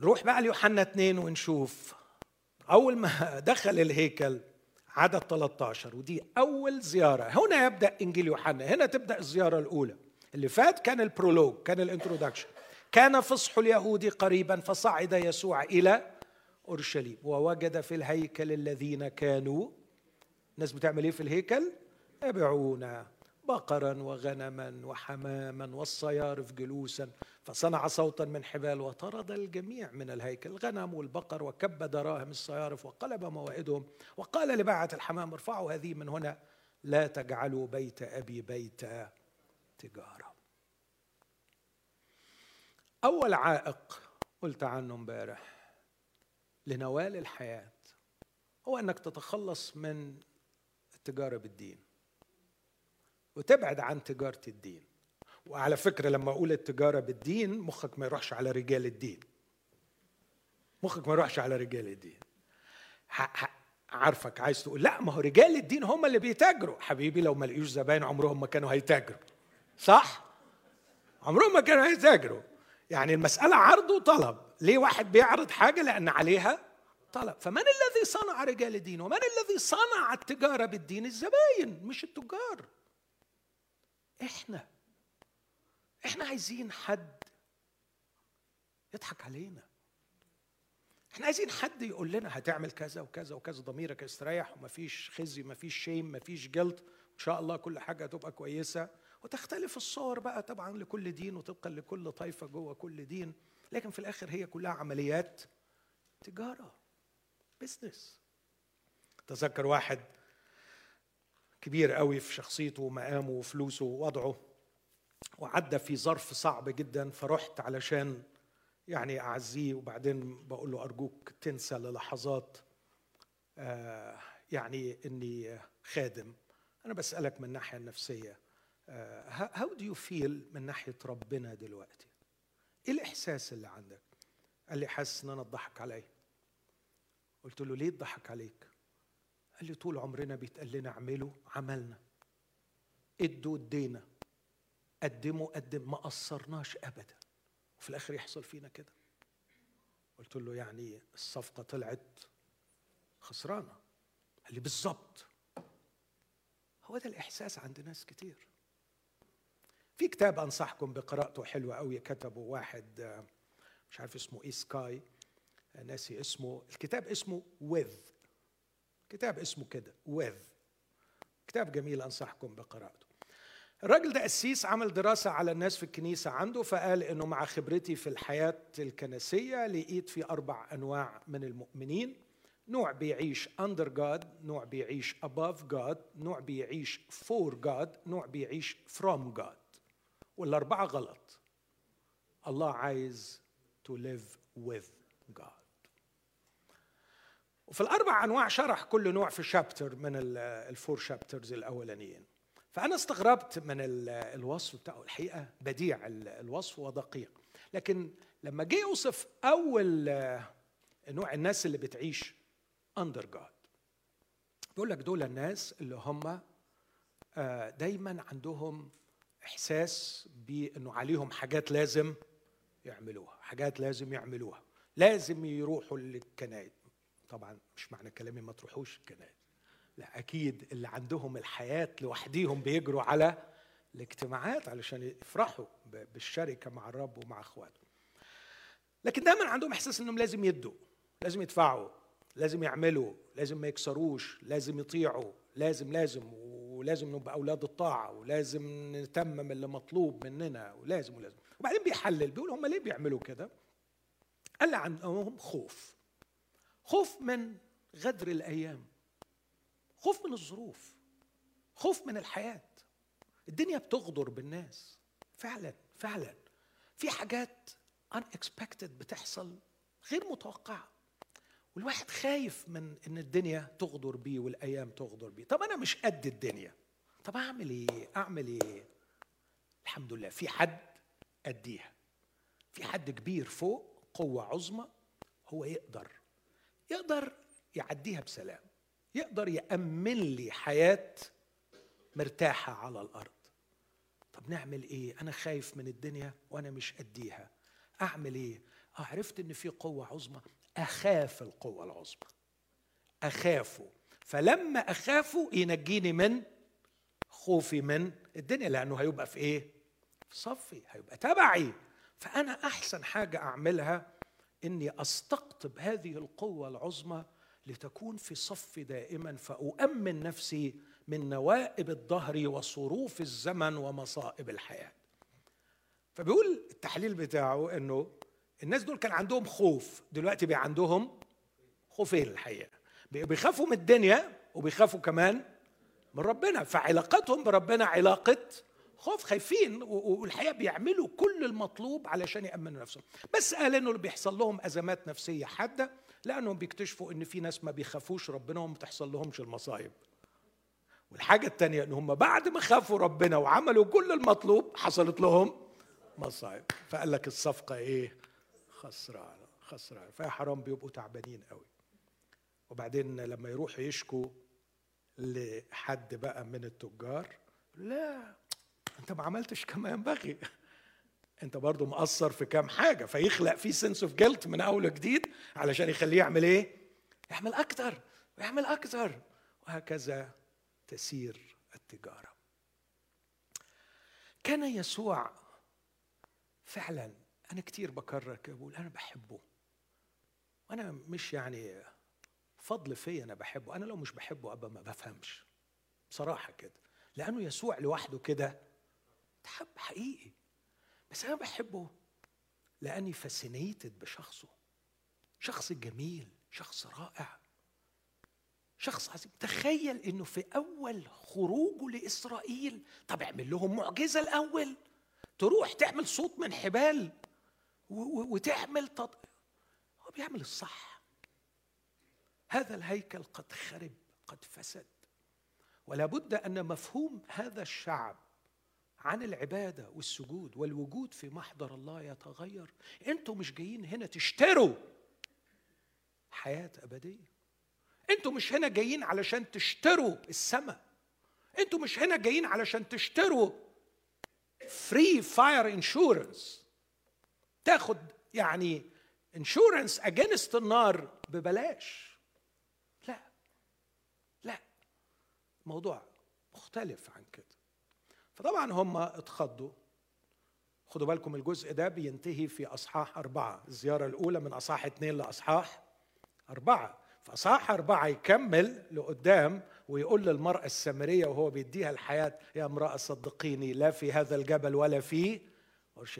نروح بقى ليوحنا اثنين ونشوف. أول ما دخل الهيكل عدد 13 ودي أول زيارة. هنا يبدأ إنجيل يوحنا هنا تبدأ الزيارة الأولى. اللي فات كان ال prologue كان ال introduction كان فصح اليهود قريبا فصعد يسوع إلى أورشليم. ووجد في الهيكل الذين كانوا الناس بتعمل إيه في الهيكل؟ يبيعون بقرا وغنما وحماما والصيارف جلوسا. فصنع صوتا من حبال وطرد الجميع من الهيكل. الغنم والبقر وكب دراهم الصيارف وقلب موائدهم. وقال لباعة الحمام ارفعوا هذه من هنا لا تجعلوا بيت أبي بيت تجارة. أول عائق قلت عنه امبارح. لنوال الحياة هو أنك تتخلص من التجاره بالدين وتبعد عن تجارة الدين. وعلى فكرة لما أقول التجارة بالدين مخك ما يروحش على رجال الدين. مخك ما يروحش على رجال الدين. عارفك عايز تقول لا ما هو رجال الدين هم اللي بيتاجروا. حبيبي لو ما لقيوش زباين عمرهم ما كانوا هيتاجروا. صح؟ عمرهم ما كانوا هيتاجروا. يعني المسألة عرض وطلب. ليه واحد بيعرض حاجة لأن عليها طلب؟ فمن الذي صنع رجال الدين ومن الذي صنع التجارة بالدين؟ الزباين مش التجار. إحنا إحنا عايزين حد يضحك علينا. إحنا عايزين حد يقول لنا هتعمل كذا وكذا وكذا ضميرك يستريح ومفيش خزي مفيش شيم مفيش جلد إن شاء الله كل حاجة هتبقى كويسة. وتختلف الصور بقى طبعا لكل دين وطبقا لكل طائفة جوه كل دين. لكن في الآخر هي كلها عمليات تجارة بزنس تذكر واحد كبير قوي في شخصيته ومقامه وفلوسه ووضعه وعدى في ظرف صعب جدا فرحت علشان يعني أعزيه وبعدين بقول له أرجوك تنسى للحظات آه يعني إني خادم. أنا بسألك من الناحيه النفسيه how do you feel من ناحية ربنا دلوقتي؟ إيه الإحساس اللي عندك؟ قال لي حاسس إن أنا اتضحك عليا. قلت له ليه اتضحك عليك؟ قال لي طول عمرنا بيتقال لنا اعملوا عملنا. ادوا ادينا. قدموا قدم ما قصرناش ابدا. وفي الآخر يحصل فينا كده. قلت له يعني الصفقة طلعت خسرانة. قال لي بالظبط. هو ده الإحساس عند ناس كتير. في كتاب أنصحكم بقراءته حلوة قوي كتبه واحد مش عارف اسمه إيه سكاي ناسي اسمه. الكتاب اسمه وذ كتاب اسمه كده وذ كتاب جميل أنصحكم بقراءته. الراجل ده قسيس عمل دراسة على الناس في الكنيسة عنده فقال إنه مع خبرتي في الحياة الكنسية لقيت في أربع أنواع من المؤمنين. نوع بيعيش under God نوع بيعيش above God نوع بيعيش for God نوع بيعيش from God. والأربعة غلط. الله عايز to live with God. وفي الأربع أنواع شرح كل نوع في شابتر من الفور شابترز الأولانيين. فأنا استغربت من الوصف بتاعه. الحقيقة بديع الوصف ودقيق. لكن لما جه يوصف أول نوع الناس اللي بتعيش اندر جاد بيقول لك دول الناس اللي هم آه، دايما عندهم إحساس بأنه عليهم حاجات لازم يعملوها حاجات لازم يعملوها. لازم يروحوا للكنائس طبعا مش معنى كلامي ما تروحوش الكنائس لا أكيد اللي عندهم الحياة لوحديهم بيجروا على الاجتماعات علشان يفرحوا بالشركة مع الرب ومع اخواتهم لكن دايما عندهم إحساس إنهم لازم يدوا لازم يدفعوا لازم يعملوا لازم ما يكسروش لازم يطيعوا لازم لازم. ولازم نبقى أولاد الطاعة ولازم نتمم اللي مطلوب مننا ولازم ولازم. وبعدين بيحلل بيقول هم ليه بيعملوا كده؟ قال لي عندهم خوف. خوف من غدر الأيام. خوف من الظروف. خوف من الحياة. الدنيا بتغدر بالناس. فعلا فعلا. في حاجات unexpected بتحصل غير متوقعة. والواحد خايف من إن الدنيا تغدر بيه والأيام تغدر بيه. طب أنا مش قد الدنيا. طب أعمل إيه؟ أعمل إيه؟ الحمد لله. في حد اديها في حد كبير فوق قوة عظمى هو يقدر. يقدر يعديها بسلام. يقدر يأمن لي حياة مرتاحة على الأرض. طب نعمل إيه؟ أنا خايف من الدنيا وأنا مش اديها أعمل إيه؟ آه عرفت إن في قوة عظمى. أخاف القوة العظمى أخافه. فلما أخافه ينجيني من خوفي من الدنيا لأنه هيبقى في إيه؟ في صفي هيبقى تبعي. فأنا أحسن حاجة أعملها إني أستقطب هذه القوة العظمى لتكون في صفي دائما فأؤمن نفسي من نوائب الدهر وصروف الزمن ومصائب الحياة. فبيقول التحليل بتاعه إنه الناس دول كان عندهم خوف. دلوقتي بقى عندهم خوفين الحقيقة. بيخافوا من الدنيا وبيخافوا كمان من ربنا. فعلاقتهم بربنا علاقة خوف. خايفين والحقيقة بيعملوا كل المطلوب علشان يأمنوا نفسهم. بس قال إنه اللي بيحصل لهم أزمات نفسية حادة لأنهم بيكتشفوا إن في ناس ما بيخافوش ربنا وما بتحصل لهمش المصايب. والحاجة الثانية إن هم بعد ما خافوا ربنا وعملوا كل المطلوب حصلت لهم مصايب. فقال لك الصفقة إيه؟ خسران خسران فيا حرام بيبقوا تعبانين قوي. وبعدين لما يروحوا يشكوا لحد بقى من التجار لا انت ما عملتش كما ينبغي انت برضو مقصر في كام حاجة. فيخلق فيه sense of guilt من أول وجديد علشان يخليه يعمل إيه؟ يعمل أكتر ويعمل أكتر. وهكذا تسير التجارة. كان يسوع فعلا أنا كتير بكرر كده بقول أنا بحبه. وأنا مش يعني فضل فيا أنا بحبه. أنا لو مش بحبه أبقى ما بفهمش. بصراحة كده. لأنه يسوع لوحده كده. تحب حقيقي. بس أنا بحبه لأني فاسينيتد بشخصه. شخص جميل شخص رائع. شخص عظيم. تخيل إنه في أول خروجه لإسرائيل طب اعمل لهم معجزة الأول. تروح تعمل صوت من حبال. وتعمل تط... هو بيعمل الصح. هذا الهيكل قد خرب قد فسد. ولا بد أن مفهوم هذا الشعب عن العبادة والسجود والوجود في محضر الله يتغير. أنتوا مش جايين هنا تشتروا حياة أبدية. أنتوا مش هنا جايين علشان تشتروا السماء. أنتوا مش هنا جايين علشان تشتروا free fire insurance تاخد يعني انشورنس اجينست النار ببلاش. لا لا موضوع مختلف عن كده. فطبعا هم اتخضوا. خدوا بالكم الجزء ده بينتهي في أصحاح أربعة. الزيارة الأولى من أصحاح اثنين لأصحاح أربعة. فصح أربعة يكمل لقدام ويقول للمرأة السامرية وهو بيديها الحياة يا امرأة صدقيني لا في هذا الجبل ولا في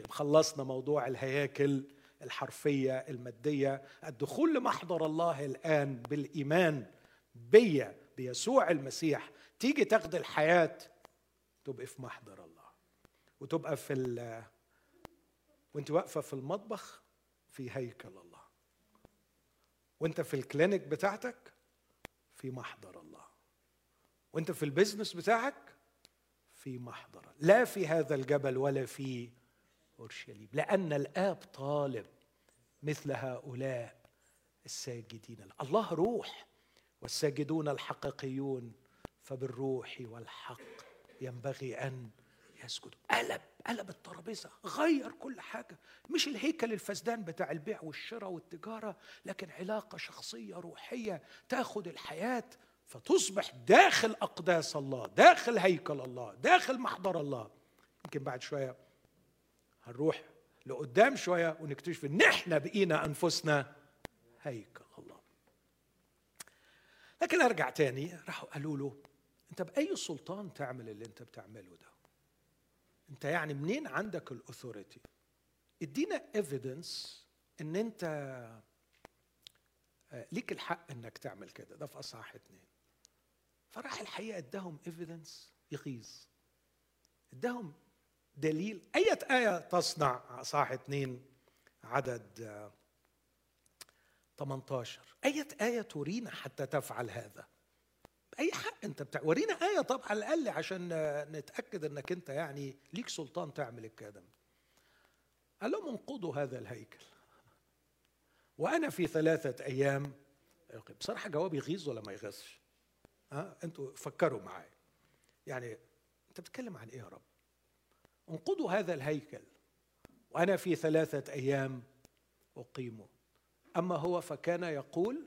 خلصنا موضوع الهياكل الحرفية المادية. الدخول لمحضر الله الآن بالإيمان بيا بيسوع المسيح. تيجي تاخد الحياة تبقى في محضر الله. وتبقى في ال وانت واقفة في المطبخ في هيكل الله. وانت في الكلينيك بتاعتك في محضر الله. وانت في البيزنس بتاعك في محضر لا في هذا الجبل ولا في اورشليم لأن الآب طالب مثل هؤلاء الساجدين. الله روح والساجدون الحقيقيون فبالروح والحق ينبغي أن يسجدوا. قلب قلب الترابيزة غير كل حاجة. مش الهيكل الفسدان بتاع البيع والشراء والتجارة لكن علاقة شخصية روحية تأخذ الحياة فتصبح داخل أقداس الله داخل هيكل الله داخل محضر الله. يمكن بعد شوية هنروح لقدام شوية ونكتشف إن إحنا بقينا أنفسنا. هيكل الله. لكن أرجع تاني راحوا قالوا له أنت بأي سلطان تعمل اللي أنت بتعمله ده؟ أنت يعني منين عندك الأثوريتي؟ ادينا ايفيدنس إن أنت آه، ليك الحق إنك تعمل كده. ده في أصحاح اتنين. فراح الحقيقة إداهم ايفيدنس يغيظ. إداهم دليل. أية آية تصنع أصحاح اثنين عدد 18 أية آية ترينا حتى تفعل هذا؟ أي حق أنت بتاع ورينا آية طب على الأقل عشان نتأكد أنك أنت يعني ليك سلطان تعمل الكلام. قال لهم انقضوا هذا الهيكل؟ وأنا في ثلاثة أيام بصراحة جواب يغيظ ولا ما يغيظش؟ ها أنتوا فكروا معايا. يعني أنت بتتكلم عن إيه يا رب؟ انقضوا هذا الهيكل. وأنا في ثلاثة أيام أقيمه أما هو فكان يقول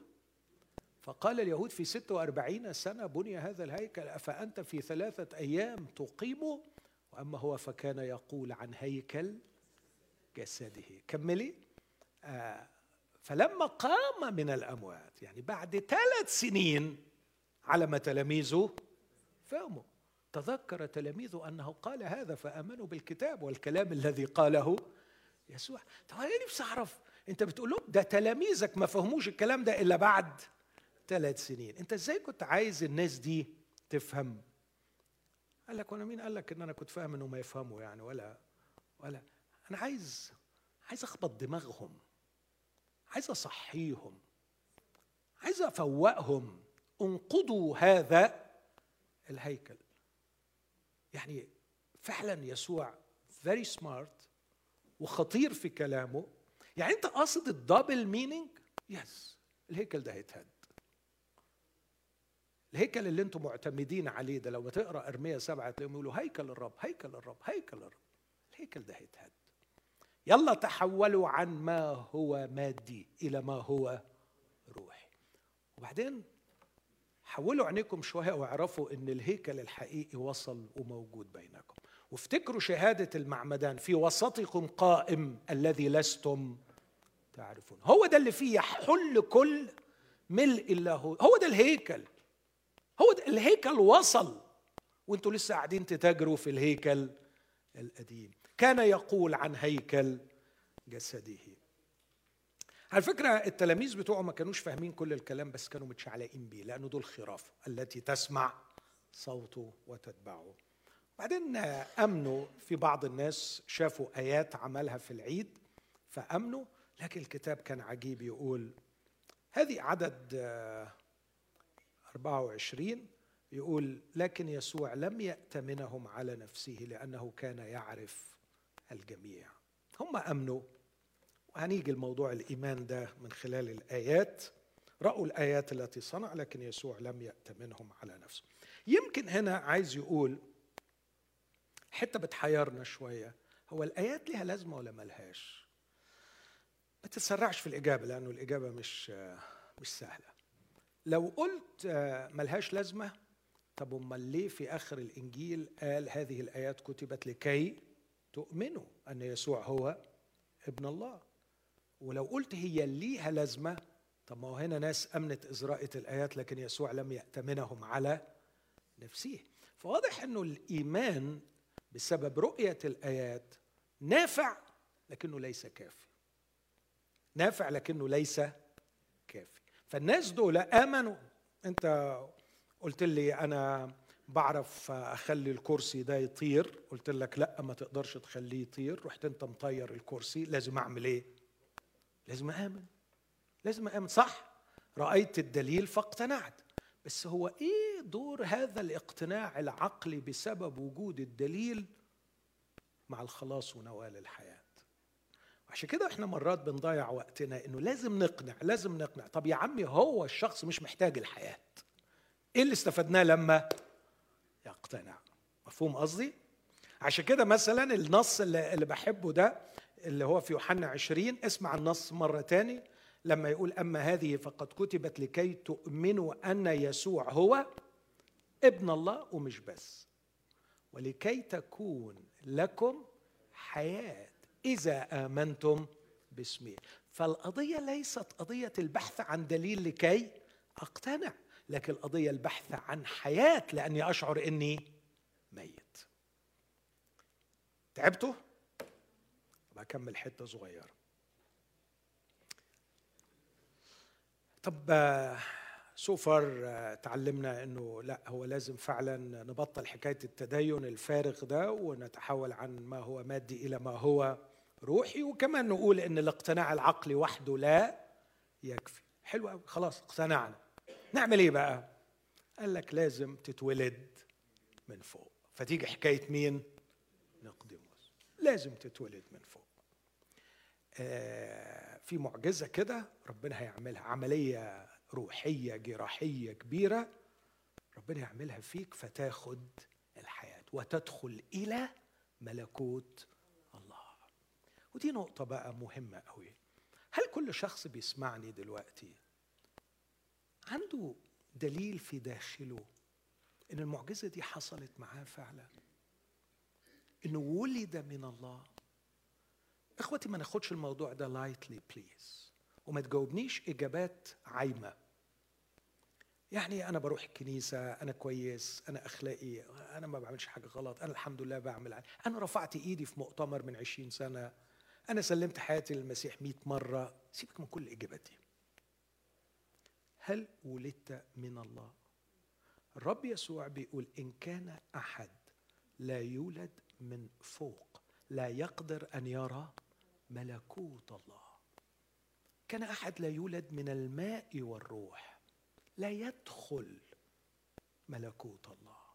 فقال اليهود في ستة وأربعين سنة بني هذا الهيكل أفأنت في ثلاثة أيام تقيمه وأما هو فكان يقول عن هيكل جسده. كملي. آه فلما قام من الأموات يعني بعد ثلاث سنين علم تلاميذه فهموا. تذكر تلاميذه أنه قال هذا فآمنوا بالكتاب والكلام الذي قاله يسوع. طب أنا نفسي أعرف أنت بتقول لهم ده تلاميذك ما فهموش الكلام ده إلا بعد ثلاث سنين. أنت إزاي كنت عايز الناس دي تفهم؟ قال لك وأنا مين؟ قال لك إن أنا كنت فاهم انهم ما يفهموا يعني ولا ولا. أنا عايز عايز أخبط دماغهم عايز أصحيهم عايز أفوقهم. انقضوا هذا الهيكل. يعني فعلا يسوع very smart وخطير في كلامه. يعني أنت قاصد ال double meaning yes الهيكل ده هيتهد. الهيكل اللي أنتم معتمدين عليه ده لو ما تقرأ إرميا سبعة تلاقيهم يقولوا هيكل الرب هيكل الرب هيكل الرب. الهيكل ده هيتهد. يلا تحولوا عن ما هو مادي إلى ما هو روحي. وبعدين حولوا عينيكم شوية واعرفوا إن الهيكل الحقيقي وصل وموجود بينكم. وافتكروا شهادة المعمدان في وسطكم قائم الذي لستم تعرفون. هو ده اللي فيه يحل كل ملء الله. هو ده الهيكل. هو ده الهيكل وصل. وانتوا لسه قاعدين تتاجروا في الهيكل القديم. كان يقول عن هيكل جسده. على فكرة التلاميذ بتوعه ما كانوش فاهمين كل الكلام بس كانوا متشعلقين بيه لأنه دول خراف التي تسمع صوته وتتبعه. بعدين أمنوا في بعض الناس شافوا آيات عملها في العيد فأمنوا لكن الكتاب كان عجيب يقول هذه عدد 24 يقول لكن يسوع لم يأتمنهم على نفسه لأنه كان يعرف الجميع. هم أمنوا هنيجي الموضوع الإيمان ده من خلال الآيات. رأوا الآيات التي صنع لكن يسوع لم يأتمنهم على نفسه. يمكن هنا عايز يقول حتة بتحيرنا شوية. هو الآيات لها لازمة ولا ملهاش؟ ما تتسرعش في الإجابة لأنه الإجابة مش مش سهلة. لو قلت ملهاش لازمة طب أمال ليه في آخر الإنجيل قال هذه الآيات كتبت لكي تؤمنوا أن يسوع هو ابن الله؟ ولو قلت هي ليها لازمة طب ما هو هنا ناس أمنت إزراءة الآيات لكن يسوع لم يأتمنهم على نفسه. فواضح إنه الإيمان بسبب رؤية الآيات نافع لكنه ليس كافي. نافع لكنه ليس كافي. فالناس دول آمنوا. أنت قلت لي أنا بعرف أخلي الكرسي ده يطير. قلت لك لا ما تقدرش تخليه يطير. رحت أنت مطير الكرسي لازم أعمل إيه؟ لازم آمن. لازم آمن. صح. رأيت الدليل فاقتنعت. بس هو إيه دور هذا الاقتناع العقلي بسبب وجود الدليل مع الخلاص ونوال الحياة؟ عشان كده إحنا مرات بنضيع وقتنا إنه لازم نقنع لازم نقنع. طب يا عمي هو الشخص مش محتاج الحياة. إيه اللي استفدناه لما يقتنع؟ مفهوم قصدي؟ عشان كده مثلا النص اللي, اللي بحبه ده اللي هو في يوحنا عشرين اسمع النص مرة تاني. لما يقول أما هذه فقد كتبت لكي تؤمنوا أن يسوع هو ابن الله ومش بس. ولكي تكون لكم حياة إذا آمنتم باسمه فالقضية ليست قضية البحث عن دليل لكي أقتنع لكن القضية البحث عن حياة لأني أشعر أني ميت. تعبتوا؟ بكمل حتة صغيرة. طب سوفر تعلمنا إنه لا هو لازم فعلا نبطل حكاية التدين الفارغ ده ونتحول عن ما هو مادي إلى ما هو روحي وكمان نقول إن الاقتناع العقلي وحده لا يكفي. حلو قوي خلاص اقتنعنا. نعمل إيه بقى؟ قال لك لازم تتولد من فوق. فتيجي حكاية مين؟ نقدموس. لازم تتولد من فوق. في معجزة كده ربنا هيعملها عملية روحية جراحية كبيرة ربنا يعملها فيك فتاخد الحياة وتدخل إلى ملكوت الله. ودي نقطة بقى مهمة قوي هل كل شخص بيسمعني دلوقتي؟ عنده دليل في داخله إن المعجزة دي حصلت معاه فعلا؟ إنه ولد من الله؟ اخوتي ما ناخدش الموضوع ده lightly please وما تجاوبنيش إجابات عايمة. يعني أنا بروح الكنيسة أنا كويس أنا أخلاقي أنا ما بعملش حاجة غلط أنا الحمد لله بعمل أنا رفعت إيدي في مؤتمر من عشرين سنة. أنا سلمت حياتي للمسيح مئة مرة. سيبك من كل الإجابات دي. هل ولدت من الله؟ الرب يسوع بيقول إن كان أحد لا يولد من فوق لا يقدر أن يرى ملكوت الله. كان أحد لا يولد من الماء والروح. لا يدخل ملكوت الله.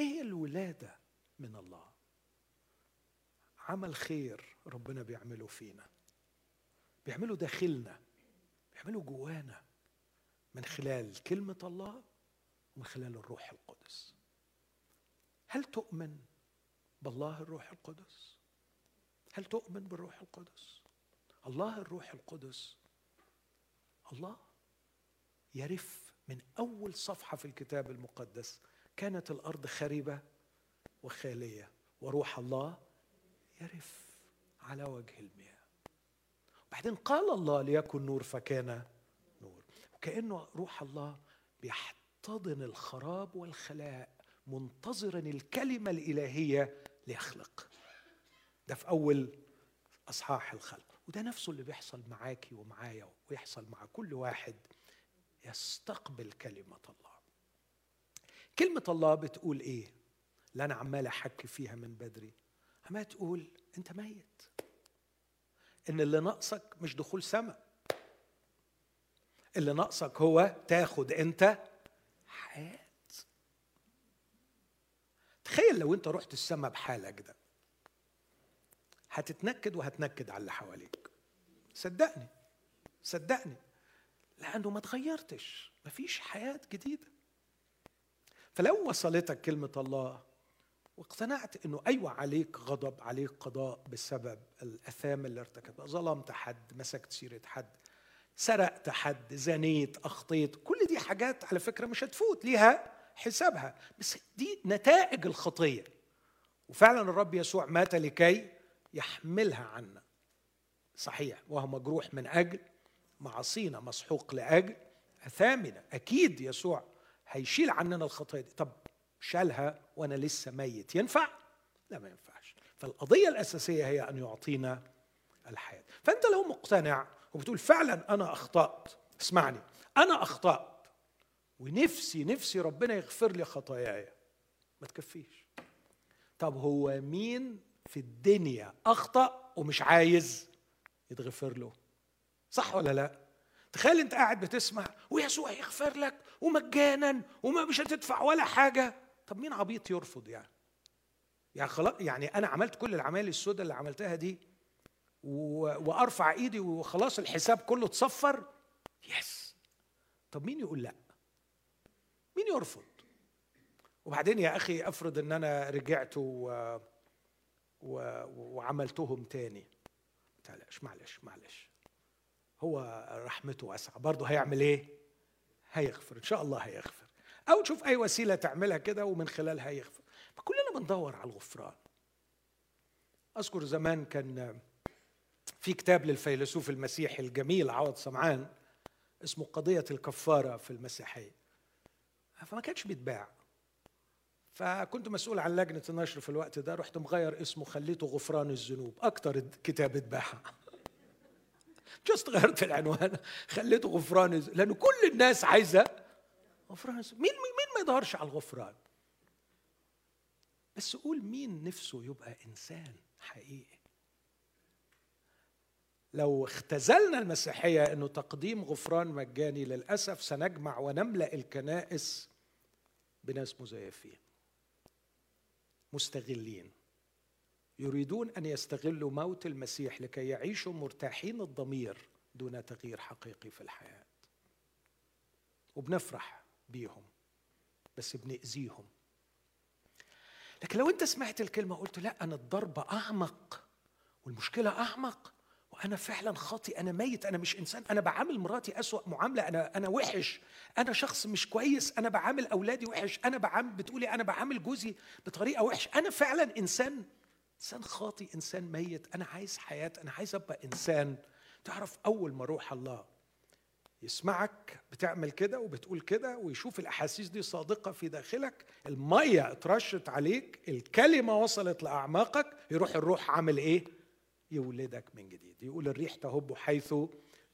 إيه الولادة من الله؟ عمل خير ربنا بيعمله فينا. بيعمله داخلنا بيعمله جوانا. من خلال كلمة الله ومن خلال الروح القدس. هل تؤمن بالله الروح القدس؟ هل تؤمن بالروح القدس؟ الله الروح القدس. الله يرف من أول صفحة في الكتاب المقدس كانت الأرض خريبة وخالية وروح الله يرف على وجه المياه. بعدين قال الله ليكن نور فكان نور. وكانه روح الله بيحتضن الخراب والخلاء منتظرا الكلمة الإلهية ليخلق. ده في أول أصحاح الخلق. وده نفسه اللي بيحصل معاكي ومعايا ويحصل مع كل واحد يستقبل كلمة الله. كلمة الله بتقول إيه؟ اللي أنا عمال أحكي فيها من بدري. عمال تقول أنت ميت. إن اللي ناقصك مش دخول سماء. اللي ناقصك هو تاخد أنت حياة. تخيل لو أنت رحت السماء بحالك ده. هتتنكد وهتنكد على اللي حواليك. صدقني صدقني. لأنه ما تغيرتش. مفيش حياة جديدة. فلو وصلتك كلمة الله واقتنعت إنه أيوه عليك غضب عليك قضاء بسبب الأثام اللي ارتكبها. ظلمت حد مسكت سيرة حد سرقت حد زنيت أخطيت. كل دي حاجات على فكرة مش هتفوت. ليها حسابها. بس دي نتائج الخطية. وفعلا الرب يسوع مات لكي يحملها عنا. صحيح وهو مجروح من أجل معاصينا مسحوق لأجل أثامنا. أكيد يسوع هيشيل عننا الخطايا دي. طب شالها وأنا لسه ميت. ينفع؟ لا ما ينفعش. فالقضية الأساسية هي أن يعطينا الحياة. فأنت لو مقتنع وبتقول فعلا أنا أخطأت اسمعني أنا أخطأت ونفسي نفسي ربنا يغفر لي خطاياي ما تكفيش. طب هو مين في الدنيا أخطأ ومش عايز يتغفر له. صح ولا لا؟ تخيل أنت قاعد بتسمع ويسوع يغفر لك ومجانا وما مش هتدفع ولا حاجة. طب مين عبيط يرفض يعني؟ يعني خلاص يعني أنا عملت كل العمال السوداء اللي عملتها دي وأرفع إيدي وخلاص الحساب كله اتصفر يس. طب مين يقول لا؟ مين يرفض؟ وبعدين يا أخي أفرض إن أنا رجعت و... وعملتهم تاني. معلش معلش معلش. هو رحمته واسعة. برضه هيعمل إيه؟ هيغفر. إن شاء الله هيغفر. أو تشوف أي وسيلة تعملها كده ومن خلالها يغفر فكلنا بندور على الغفران. أذكر زمان كان في كتاب للفيلسوف المسيحي الجميل عوض سمعان اسمه قضية الكفارة في المسيحية. فما كانش بيتباع. فكنت مسؤول عن لجنة النشر في الوقت ده رحت مغير اسمه خليته غفران الذنوب. أكتر كتاب اتباع جست غيرت العنوان. خليته غفران لأن كل الناس عايزة غفران مين مين ما يدورش على الغفران؟ بس قول مين نفسه يبقى إنسان حقيقي؟ لو اختزلنا المسيحية إنه تقديم غفران مجاني للأسف سنجمع ونملأ الكنائس بناس مزيفين. مستغلين. يريدون أن يستغلوا موت المسيح لكي يعيشوا مرتاحين الضمير دون تغيير حقيقي في الحياة. وبنفرح بيهم بس بنأذيهم. لكن لو أنت سمعت الكلمة قلت لا أنا الضربه أعمق والمشكلة أعمق وأنا فعلا خاطي أنا ميت أنا مش إنسان أنا بعامل مراتي أسوأ معاملة أنا أنا وحش. أنا شخص مش كويس أنا بعامل أولادي وحش أنا بعامل بتقولي أنا بعامل جوزي بطريقة وحش أنا فعلا إنسان إنسان خاطي إنسان ميت. أنا عايز حياة أنا عايز أبقى إنسان. تعرف أول ما روح الله يسمعك بتعمل كده وبتقول كده ويشوف الأحاسيس دي صادقة في داخلك المية اترشت عليك الكلمة وصلت لأعماقك يروح الروح عامل إيه؟ يولدك من جديد. يقول الريح تهب حيث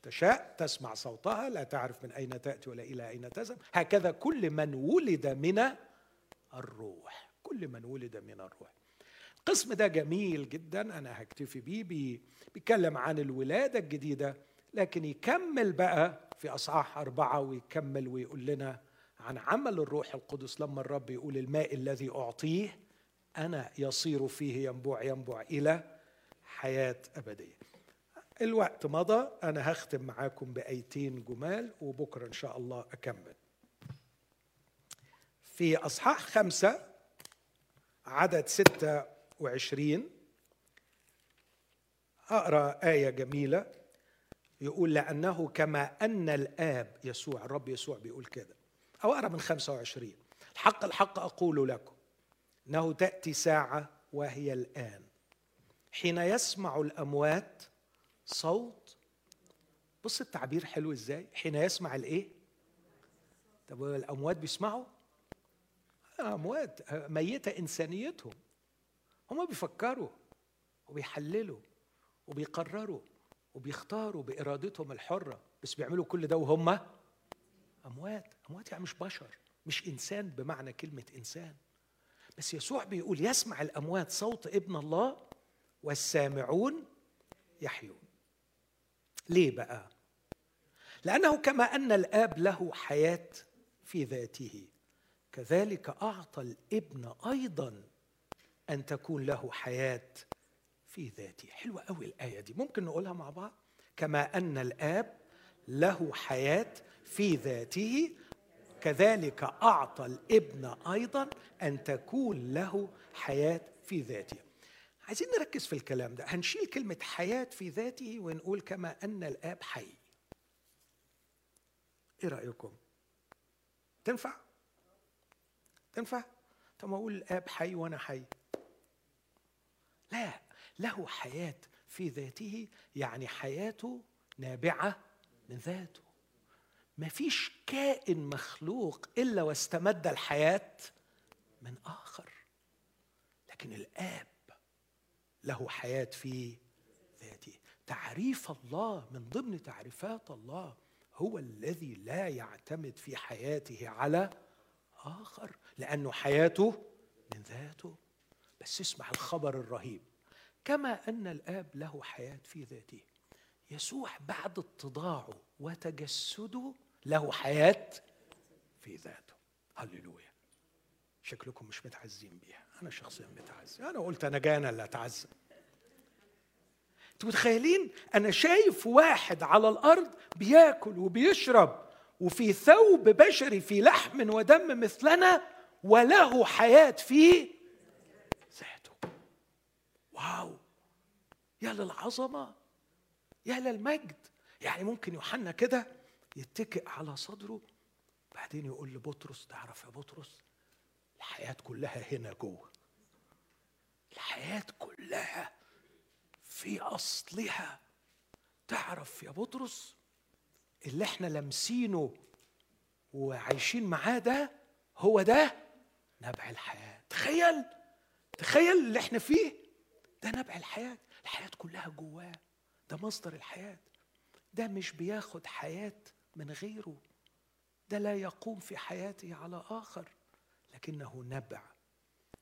تشاء تسمع صوتها لا تعرف من أين تأتي ولا إلى أين تذهب. هكذا كل من ولد من الروح كل من ولد من الروح. القسم ده جميل جدا أنا هكتفي بيه بيتكلم عن الولادة الجديدة لكن يكمل بقى في أصحاح أربعة ويكمل ويقول لنا عن عمل الروح القدس. لما الرب يقول الماء الذي أعطيه أنا يصير فيه ينبوع ينبوع إلى حياة أبدية. الوقت مضى أنا هختم معاكم بأيتين جمال وبكرة إن شاء الله أكمل. في أصحاح خمسة عدد ستة وعشرين أقرأ آية جميلة يقول لأنه كما أن الآب يسوع الرب يسوع بيقول كده. أو أقرأ من 25 الحق الحق أقول لكم أنه تأتي ساعة وهي الآن. حين يسمع الأموات صوت. بص التعبير حلو إزاي. حين يسمع الإيه؟ طب الأموات بيسمعوا؟ أموات ميتة إنسانيتهم. هم بيفكروا وبيحللوا وبيقرروا وبيختاروا بإرادتهم الحرة. بس بيعملوا كل ده وهم أموات. أموات يعني مش بشر مش إنسان بمعنى كلمة إنسان. بس يسوع بيقول يسمع الأموات صوت ابن الله والسامعون يحيون. ليه بقى؟ لأنه كما أن الآب له حياة في ذاته كذلك أعطى الابن أيضا أن تكون له حياة في ذاته. حلوة قوي الآية دي. ممكن نقولها مع بعض؟ كما أن الآب له حياة في ذاته كذلك أعطى الابن أيضا أن تكون له حياة في ذاته. عايزين نركز في الكلام ده هنشيل كلمة حياة في ذاته ونقول كما أن الآب حي إيه رأيكم؟ تنفع؟ تنفع؟ طب أقول الآب حي وأنا حي لا له حياة في ذاته يعني حياته نابعة من ذاته ما فيش كائن مخلوق إلا واستمد الحياة من آخر لكن الآب له حياة في ذاته. تعريف الله من ضمن تعريفات الله هو الذي لا يعتمد في حياته على آخر لأنه حياته من ذاته. بس اسمع الخبر الرهيب. كما أن الآب له حياة في ذاته. يسوع بعد اتضاعه وتجسده له حياة في ذاته. هللويا. شكلكم مش متعزين بيها. أنا شخصيا متعزي أنا قلت أنا جاي أنا اللي اتعزى أنتوا متخيلين؟ أنا شايف واحد على الأرض بياكل وبيشرب وفي ثوب بشري في لحم ودم مثلنا وله حياة في ذاته واو. يا للعظمة. يا للمجد. يعني ممكن يوحنا كده يتكئ على صدره بعدين يقول لبطرس تعرف يا بطرس؟ الحياة كلها هنا جوه. الحياة كلها في أصلها. تعرف يا بطرس اللي إحنا لامسينه وعايشين معاه ده هو ده نبع الحياة. تخيل تخيل اللي إحنا فيه ده نبع الحياة. الحياة كلها جواه. ده مصدر الحياة. ده مش بياخد حياة من غيره. ده لا يقوم في حياته على آخر لكنه نبع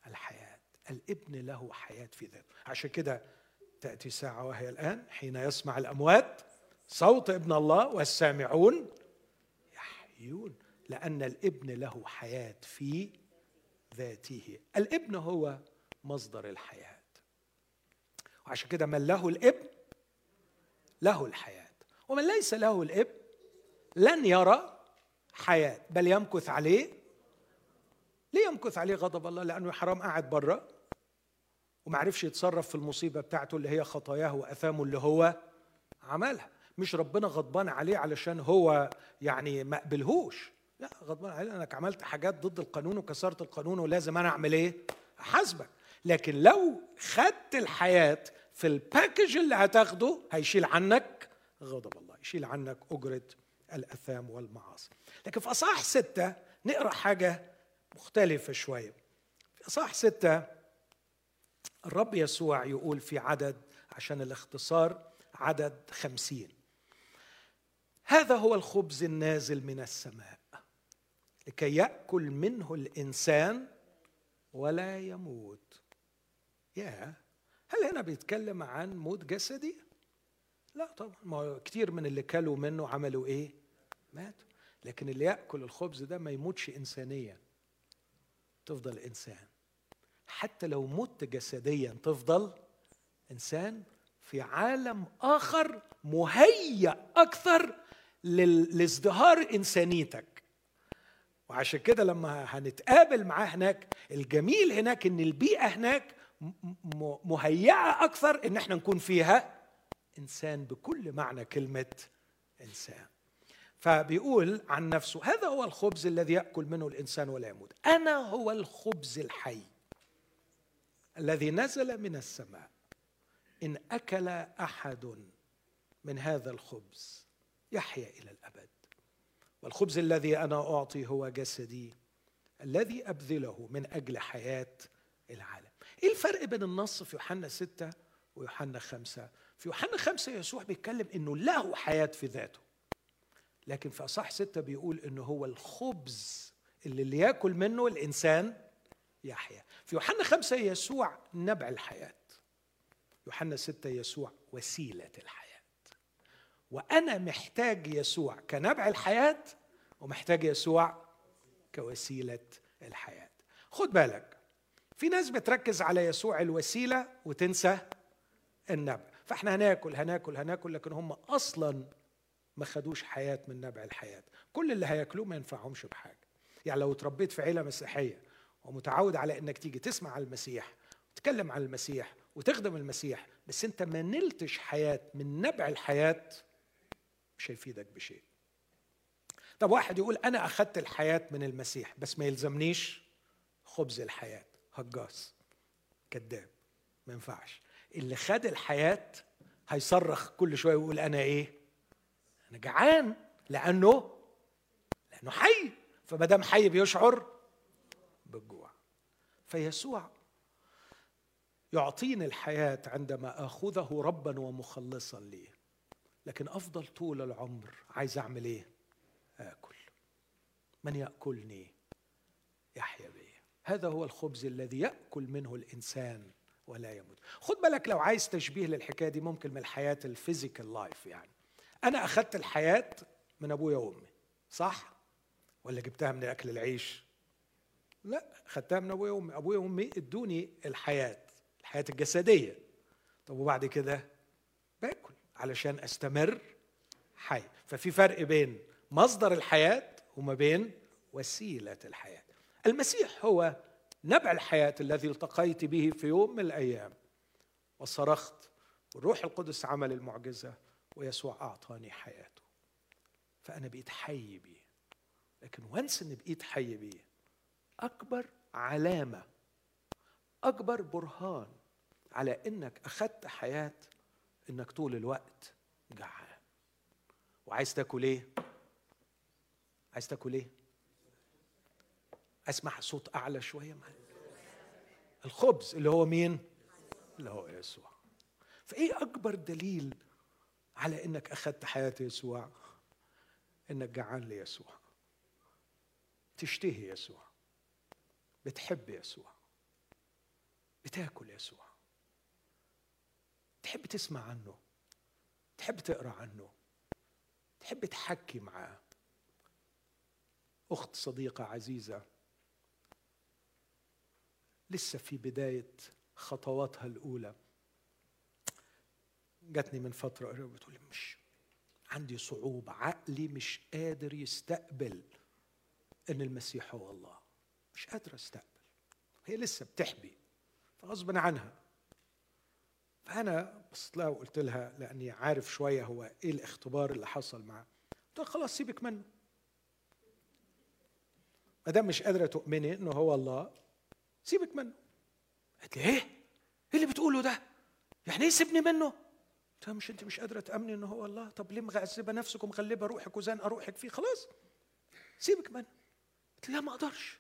الحياة. الابن له حياة في ذاته. عشان كده تأتي ساعة وهي الآن حين يسمع الأموات صوت ابن الله والسامعون يحيون لأن الابن له حياة في ذاته. الابن هو مصدر الحياة. وعشان كده من له الابن له الحياة. ومن ليس له الابن لن يرى حياة بل يمكث عليه ليه يمكث عليه غضب الله لأنه حرام قاعد بره وما عرفش يتصرف في المصيبة بتاعته اللي هي خطاياه وأثامه اللي هو عملها. مش ربنا غضبان عليه علشان هو يعني ما قبلهوش. لا غضبان عليه لانك عملت حاجات ضد القانون وكسرت القانون ولازم أنا أعمل إيه؟ أحاسبك. لكن لو خدت الحياة في الباكج اللي هتاخده هيشيل عنك غضب الله يشيل عنك أجرة الأثام والمعاصي. لكن في أصحاح ستة نقرأ حاجة مختلفة شوية. في أصحاح ستة الرب يسوع يقول في عدد عشان الاختصار عدد خمسين. هذا هو الخبز النازل من السماء لكي يأكل منه الإنسان ولا يموت. يا هل هنا بيتكلم عن موت جسدي؟ لا طبعا. ما كتير من اللي كلوا منه عملوا إيه؟ ماتوا. لكن اللي يأكل الخبز ده ما يموتش انسانيا. تفضل إنسان. حتى لو مت جسديا تفضل إنسان في عالم آخر مهيأ أكثر لازدهار إنسانيتك. وعشان كده لما هنتقابل معاه هناك الجميل هناك إن البيئة هناك مهيئه أكثر إن إحنا نكون فيها إنسان بكل معنى كلمة إنسان. فبيقول عن نفسه هذا هو الخبز الذي يأكل منه الإنسان ولا يموت. أنا هو الخبز الحي. الذي نزل من السماء. إن أكل أحد من هذا الخبز يحيا إلى الأبد. والخبز الذي أنا أعطي هو جسدي الذي أبذله من أجل حياة العالم. إيه الفرق بين النص في يوحنا ستة ويوحنا خمسة؟ في يوحنا خمسة يسوع بيتكلم إنه له حياة في ذاته. لكن في اصح ستة بيقول إنه هو الخبز اللي اللي ياكل منه الإنسان يحيا في يوحنا خمسة يسوع نبع الحياة. يوحنا ستة يسوع وسيلة الحياة. وأنا محتاج يسوع كنبع الحياة ومحتاج يسوع كوسيلة الحياة. خد بالك في ناس بتركز على يسوع الوسيلة وتنسى النبع. فإحنا هناكل هناكل هناكل لكن هم أصلا ما خدوش حياة من نبع الحياة. كل اللي هياكلوه ما ينفعهمش بحاجة. يعني لو اتربيت في عيلة مسيحية ومتعود على إنك تيجي تسمع على المسيح وتتكلم عن المسيح وتخدم المسيح بس أنت ما نلتش حياة من نبع الحياة مش هيفيدك بشيء. طب واحد يقول أنا اخذت الحياة من المسيح بس ما يلزمنيش خبز الحياة. هجاص كذاب ما ينفعش. اللي خد الحياة هيصرخ كل شوية ويقول أنا إيه؟ أنا جعان لأنه لأنه حي. فما دام حي بيشعر بالجوع. فيسوع يعطيني الحياة عندما أخذه ربا ومخلصا لي. لكن أفضل طول العمر عايز أعمل إيه؟ آكل. من يأكلني؟ يحيا بي. هذا هو الخبز الذي يأكل منه الإنسان ولا يموت. خد بالك لو عايز تشبيه للحكاية دي ممكن من الحياة ال physical life يعني. أنا أخذت الحياة من أبويا وأمي صح؟ ولا جبتها من أكل العيش؟ لا خدتها من أبويا وأمي. أبويا وأمي إدوني الحياة الحياة الجسدية. طب وبعد كده؟ باكل علشان أستمر حي. ففي فرق بين مصدر الحياة وما بين وسيلة الحياة. المسيح هو نبع الحياة الذي التقيت به في يوم من الأيام. وصرخت والروح القدس عمل المعجزة ويسوع أعطاني حياته. فأنا بقيت حي بيه. لكن وانس اني بقيت حي بيه أكبر علامة أكبر برهان على إنك اخذت حياة إنك طول الوقت جعان. وعايز تاكل إيه؟ عايز تاكل إيه؟ أسمع صوت أعلى شوية معايا الخبز اللي هو مين؟ اللي هو يسوع. فإيه أكبر دليل على إنك اخذت حياة يسوع؟ إنك جعان ليسوع. تشتهي يسوع. بتحب يسوع. بتاكل يسوع. تحب تسمع عنه. تحب تقرأ عنه. تحب تحكي معاه. أخت صديقة عزيزة لسه في بداية خطواتها الأولى. جاتني من فترة قريبة بتقول مش عندي صعوبة. عقلي مش قادر يستقبل إن المسيح هو الله. مش قادر أستقبل. هي لسه بتحبي فغصب عنها. فأنا بصيت لها وقلت لها لأني عارف شوية هو إيه الاختبار اللي حصل معاه. قلت لها خلاص سيبك منه. ما دام مش قادرة تؤمني إنه هو الله سيبك منه. قالت لي إيه؟ إيه اللي بتقوله ده؟ يعني إيه سيبني منه؟ قلت مش أنت مش قادرة تأمني إنه هو الله؟ طب ليه مغذبه نفسك ومغلبه روحك وزانقه روحك فيه؟ خلاص سيبك منه. قلت لا ما أقدرش.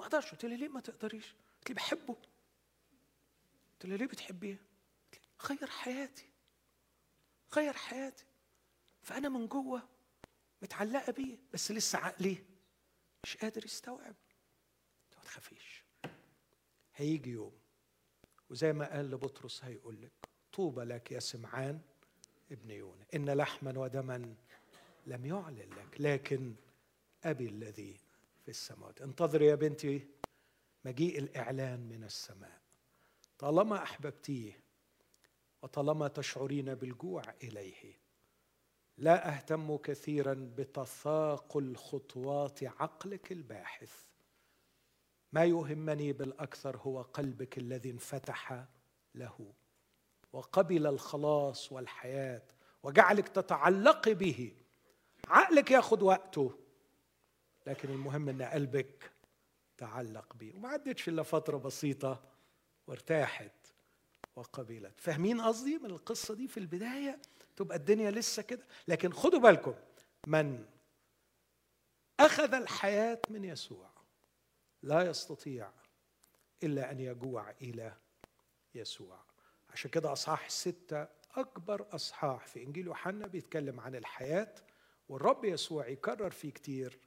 ما أقدرش. قلت لي ليه ما تقدريش؟ قلت لي بحبه. قلت لي ليه بتحبيه؟ غير حياتي. غير حياتي. فأنا من جوه متعلقة بيه بس لسه عقلي مش قادر يستوعب. ما تخافيش. هيجي يوم وزي ما قال لبطرس هيقول لك طوبى لك يا سمعان ابن يونا إن لحما ودما لم يعلن لك لكن أبي الذي في السماوات. انتظر يا بنتي مجيء الإعلان من السماء. طالما احببتيه وطالما تشعرين بالجوع إليه لا أهتم كثيرا بتثاقل خطوات عقلك الباحث. ما يهمني بالأكثر هو قلبك الذي انفتح له وقبل الخلاص والحياة وجعلك تتعلقي به. عقلك ياخذ وقته. لكن المهم إن قلبك تعلق به وما عدتش إلا فترة بسيطة وارتاحت وقبلت. فاهمين قصدي من القصة دي؟ في البداية تبقى الدنيا لسه كده. لكن خدوا بالكم من أخذ الحياة من يسوع لا يستطيع إلا أن يجوع إلى يسوع. عشان كده أصحاح ستة أكبر أصحاح في إنجيل يوحنا بيتكلم عن الحياة والرب يسوع يكرر فيه كتير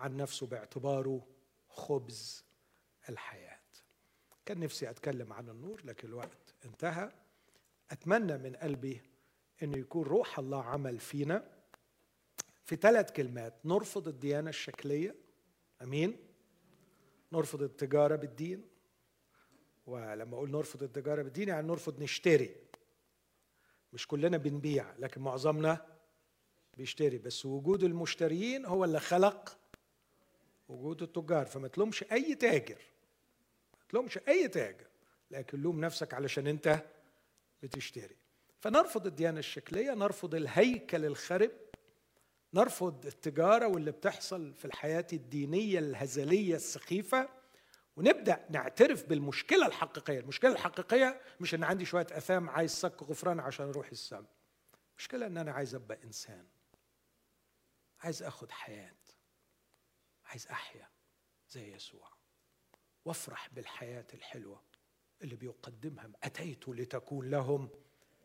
عن نفسه باعتباره خبز الحياة. كان نفسي أتكلم عن النور لكن الوقت انتهى. أتمنى من قلبي إنه يكون روح الله عمل فينا. في ثلاث كلمات نرفض الديانة الشكلية أمين. نرفض التجارة بالدين. ولما أقول نرفض التجارة بالدين يعني نرفض نشتري. مش كلنا بنبيع لكن معظمنا بيشتري. بس وجود المشتريين هو اللي خلق وجود التجار فما تلومش أي تاجر ما تلومش أي تاجر لكن لوم نفسك علشان أنت بتشتري. فنرفض الديانة الشكلية نرفض الهيكل الخرب نرفض التجارة واللي بتحصل في الحياة الدينية الهزلية السخيفة ونبدأ نعترف بالمشكلة الحقيقية. المشكلة الحقيقية مش إن عندي شوية أثام عايز صك غفران عشان أروح السماء المشكلة إن أنا عايز أبقى إنسان عايز آخد حياة. عايز أحيا زي يسوع. وافرح بالحياة الحلوة اللي بيقدمها. أتيت لتكون لهم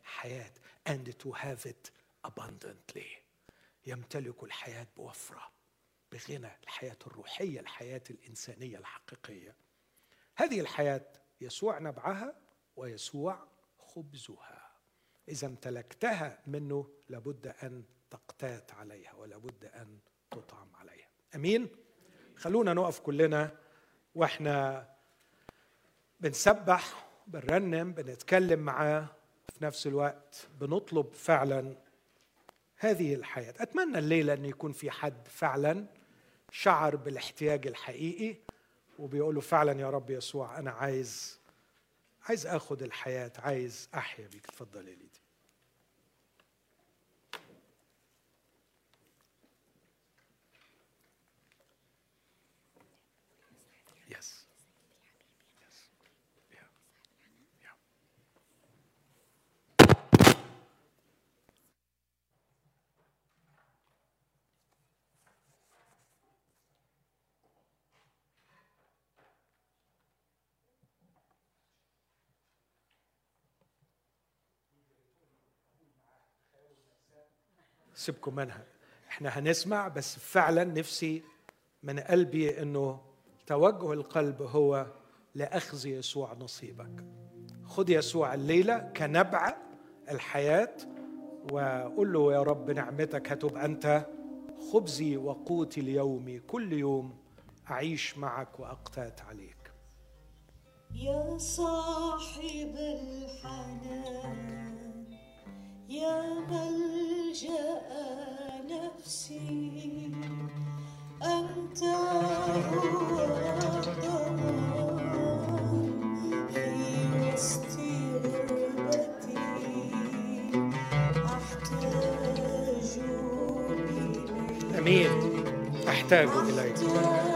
حياة and to have it abundantly. يمتلك الحياة بوفرة بغنى الحياة الروحية الحياة الإنسانية الحقيقية. هذه الحياة يسوع نبعها ويسوع خبزها. إذا امتلكتها منه لابد أن تقتات عليها ولابد أن تطعم عليها. أمين؟ خلونا نقف كلنا وإحنا بنسبح بنرنم بنتكلم معاه في نفس الوقت بنطلب فعلا هذه الحياة. أتمنى الليلة إن يكون في حد فعلا شعر بالاحتياج الحقيقي وبيقول له فعلا يا رب يسوع أنا عايز عايز آخد الحياة عايز أحيا بيك. اتفضل يا ليدي. سيبكم منها. إحنا هنسمع بس فعلا نفسي من قلبي إنه توجه القلب هو لأخذ يسوع نصيبك. خذ يسوع الليلة كنبع الحياة وقول له يا رب نعمتك هتبقى أنت خبزي وقوتي اليومي كل يوم أعيش معك وأقتات عليك. يا صاحب الحنان. يا ملجأ نفسي أنت هو في وسط غربتي أحتاج إليك. امين أحتاج إليك.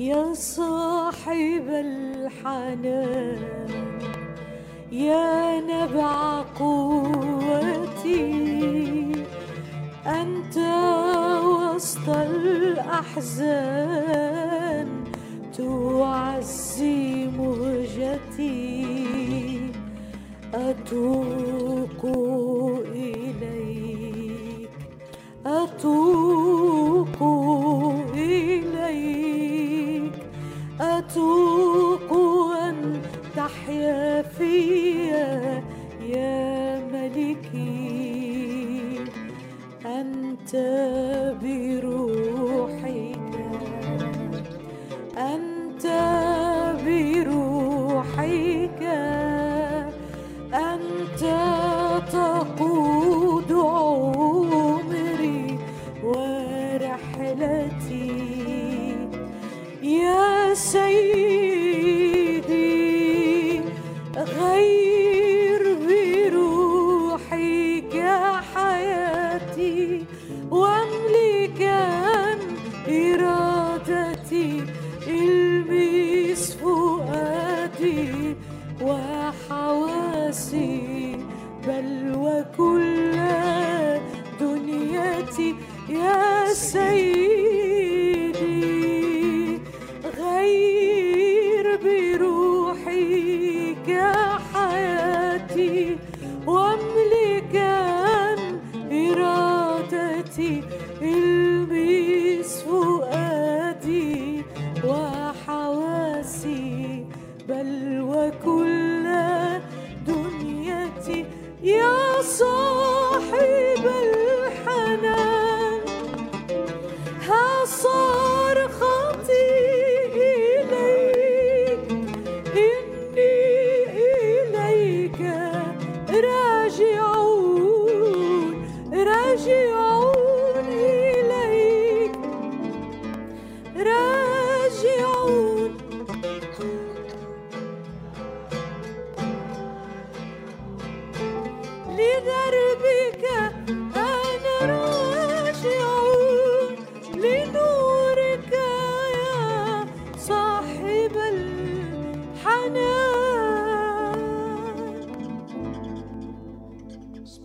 يا صاحب الحنان يا نبع قوتي أنت وسط الأحزان تعزي مهجتي أتوق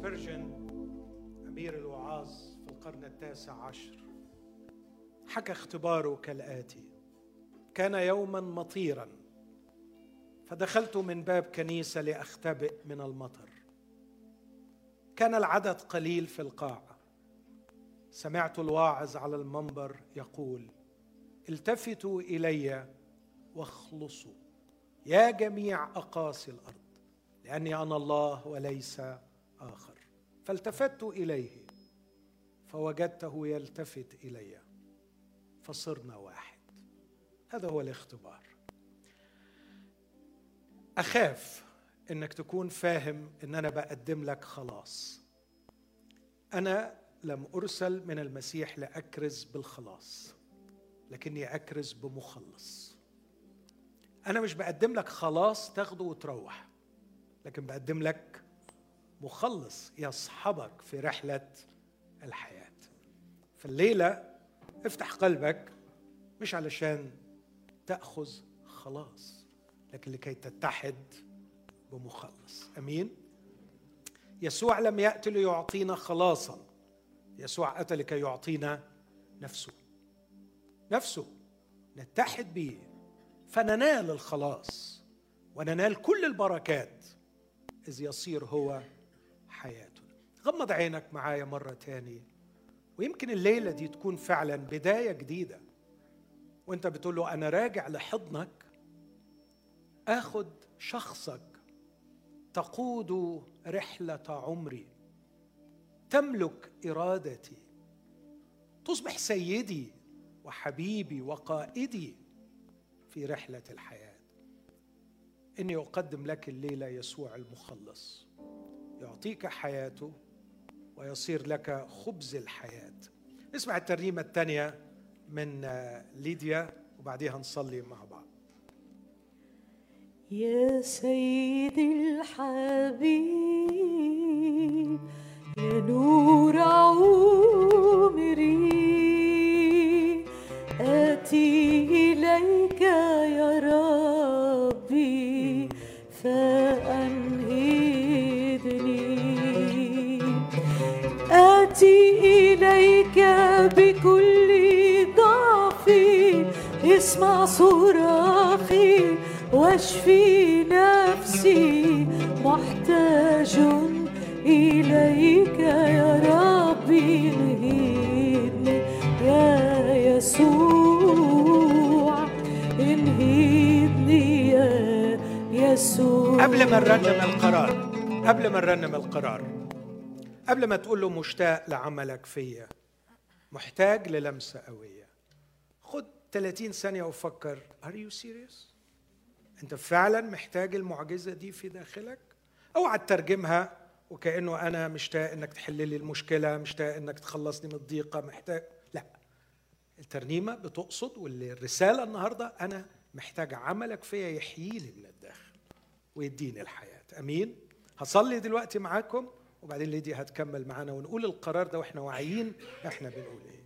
سبيرجن أمير الوعاظ في القرن التاسع عشر. حكى اختباره كالآتي. كان يوما مطيرا. فدخلت من باب كنيسة لأختبئ من المطر. كان العدد قليل في القاعة. سمعت الواعظ على المنبر يقول التفتوا إلي واخلصوا. يا جميع أقاصي الأرض لأني أنا الله وليس آخر. فالتفت إليه فوجدته يلتفت إلي فصرنا واحد. هذا هو الاختبار. أخاف إنك تكون فاهم إن أنا بقدم لك خلاص. أنا لم أرسل من المسيح لأكرز بالخلاص لكني أكرز بمخلص. أنا مش بقدم لك خلاص تاخده وتروح لكن بقدم لك مخلص يصحبك في رحلة الحياة. فالليلة افتح قلبك مش علشان تأخذ خلاص لكن لكي تتحد بمخلص. أمين؟ يسوع لم يأتي ليعطينا خلاصا. يسوع أتى لكي يعطينا نفسه. نفسه نتحد به فننال الخلاص وننال كل البركات إذ يصير هو حياتنا غمض عينك معايا مرة تاني ويمكن الليلة دي تكون فعلا بداية جديدة. وانت بتقول له أنا راجع لحضنك. آخد شخصك. تقود رحلة عمري. تملك إرادتي. تصبح سيدي وحبيبي وقائدي في رحلة الحياة. إني أقدم لك الليلة يسوع المخلص. يعطيك حياته ويصير لك خبز الحياة. اسمع الترنيمة الثانية من ليديا وبعديها نصلي مع بعض. يا سيدي الحبيب يا نور عمري آتي إليك يا ربي فأنهضني اسمع صراخي واشفي نفسي. محتاج إليك يا ربي انهضني يا يسوع. انهضني يا يسوع. قبل ما نرنم القرار قبل ما نرنم القرار قبل ما تقول له مشتاق لعملك فيا محتاج للمسة قوية. 30 ثانية وفكر are you serious؟ أنت فعلا محتاج المعجزة دي في داخلك؟ اوعى تترجمها وكأنه أنا مشتاق إنك تحل لي المشكلة مشتاق إنك تخلصني من الضيقة محتاج لا الترنيمة بتقصد والرسالة النهاردة أنا محتاج عملك فيا يحييلي من الداخل ويديني الحياة أمين هصلي دلوقتي معاكم وبعدين ليدي هتكمل معانا ونقول القرار ده وإحنا واعيين إحنا بنقول إيه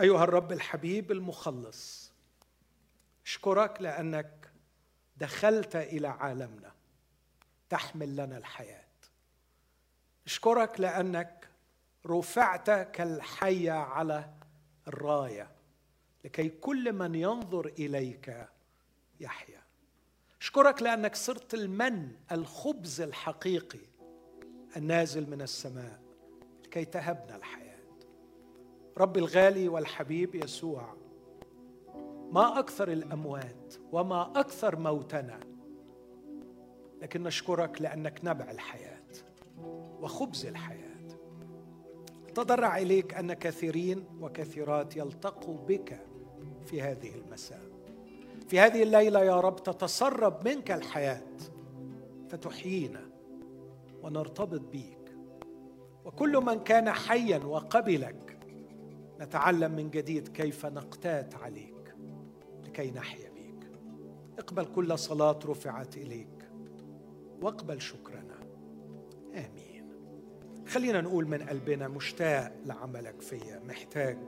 أيها الرب الحبيب المخلص اشكرك لأنك دخلت إلى عالمنا تحمل لنا الحياة. اشكرك لأنك رفعت كالحيه على الراية لكي كل من ينظر إليك يحيا. اشكرك لأنك صرت المن الخبز الحقيقي النازل من السماء لكي تهبنا الحياة. رب الغالي والحبيب يسوع. ما أكثر الأموات وما أكثر موتنا لكن نشكرك لأنك نبع الحياة وخبز الحياة. تضرع إليك أن كثيرين وكثيرات يلتقوا بك في هذه المساء. في هذه الليلة يا رب تتسرب منك الحياة فتحيينا ونرتبط بيك. وكل من كان حيا وقبلك نتعلم من جديد كيف نقتات عليك لكي نحيا بيك. اقبل كل صلاة رفعت إليك واقبل شكرنا. آمين. خلينا نقول من قلبنا مشتاق لعملك فيا محتاج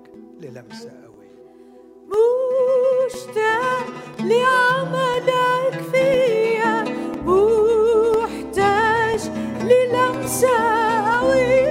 للمسة قوي. مشتاق لعملك فيا محتاج للمسة قوية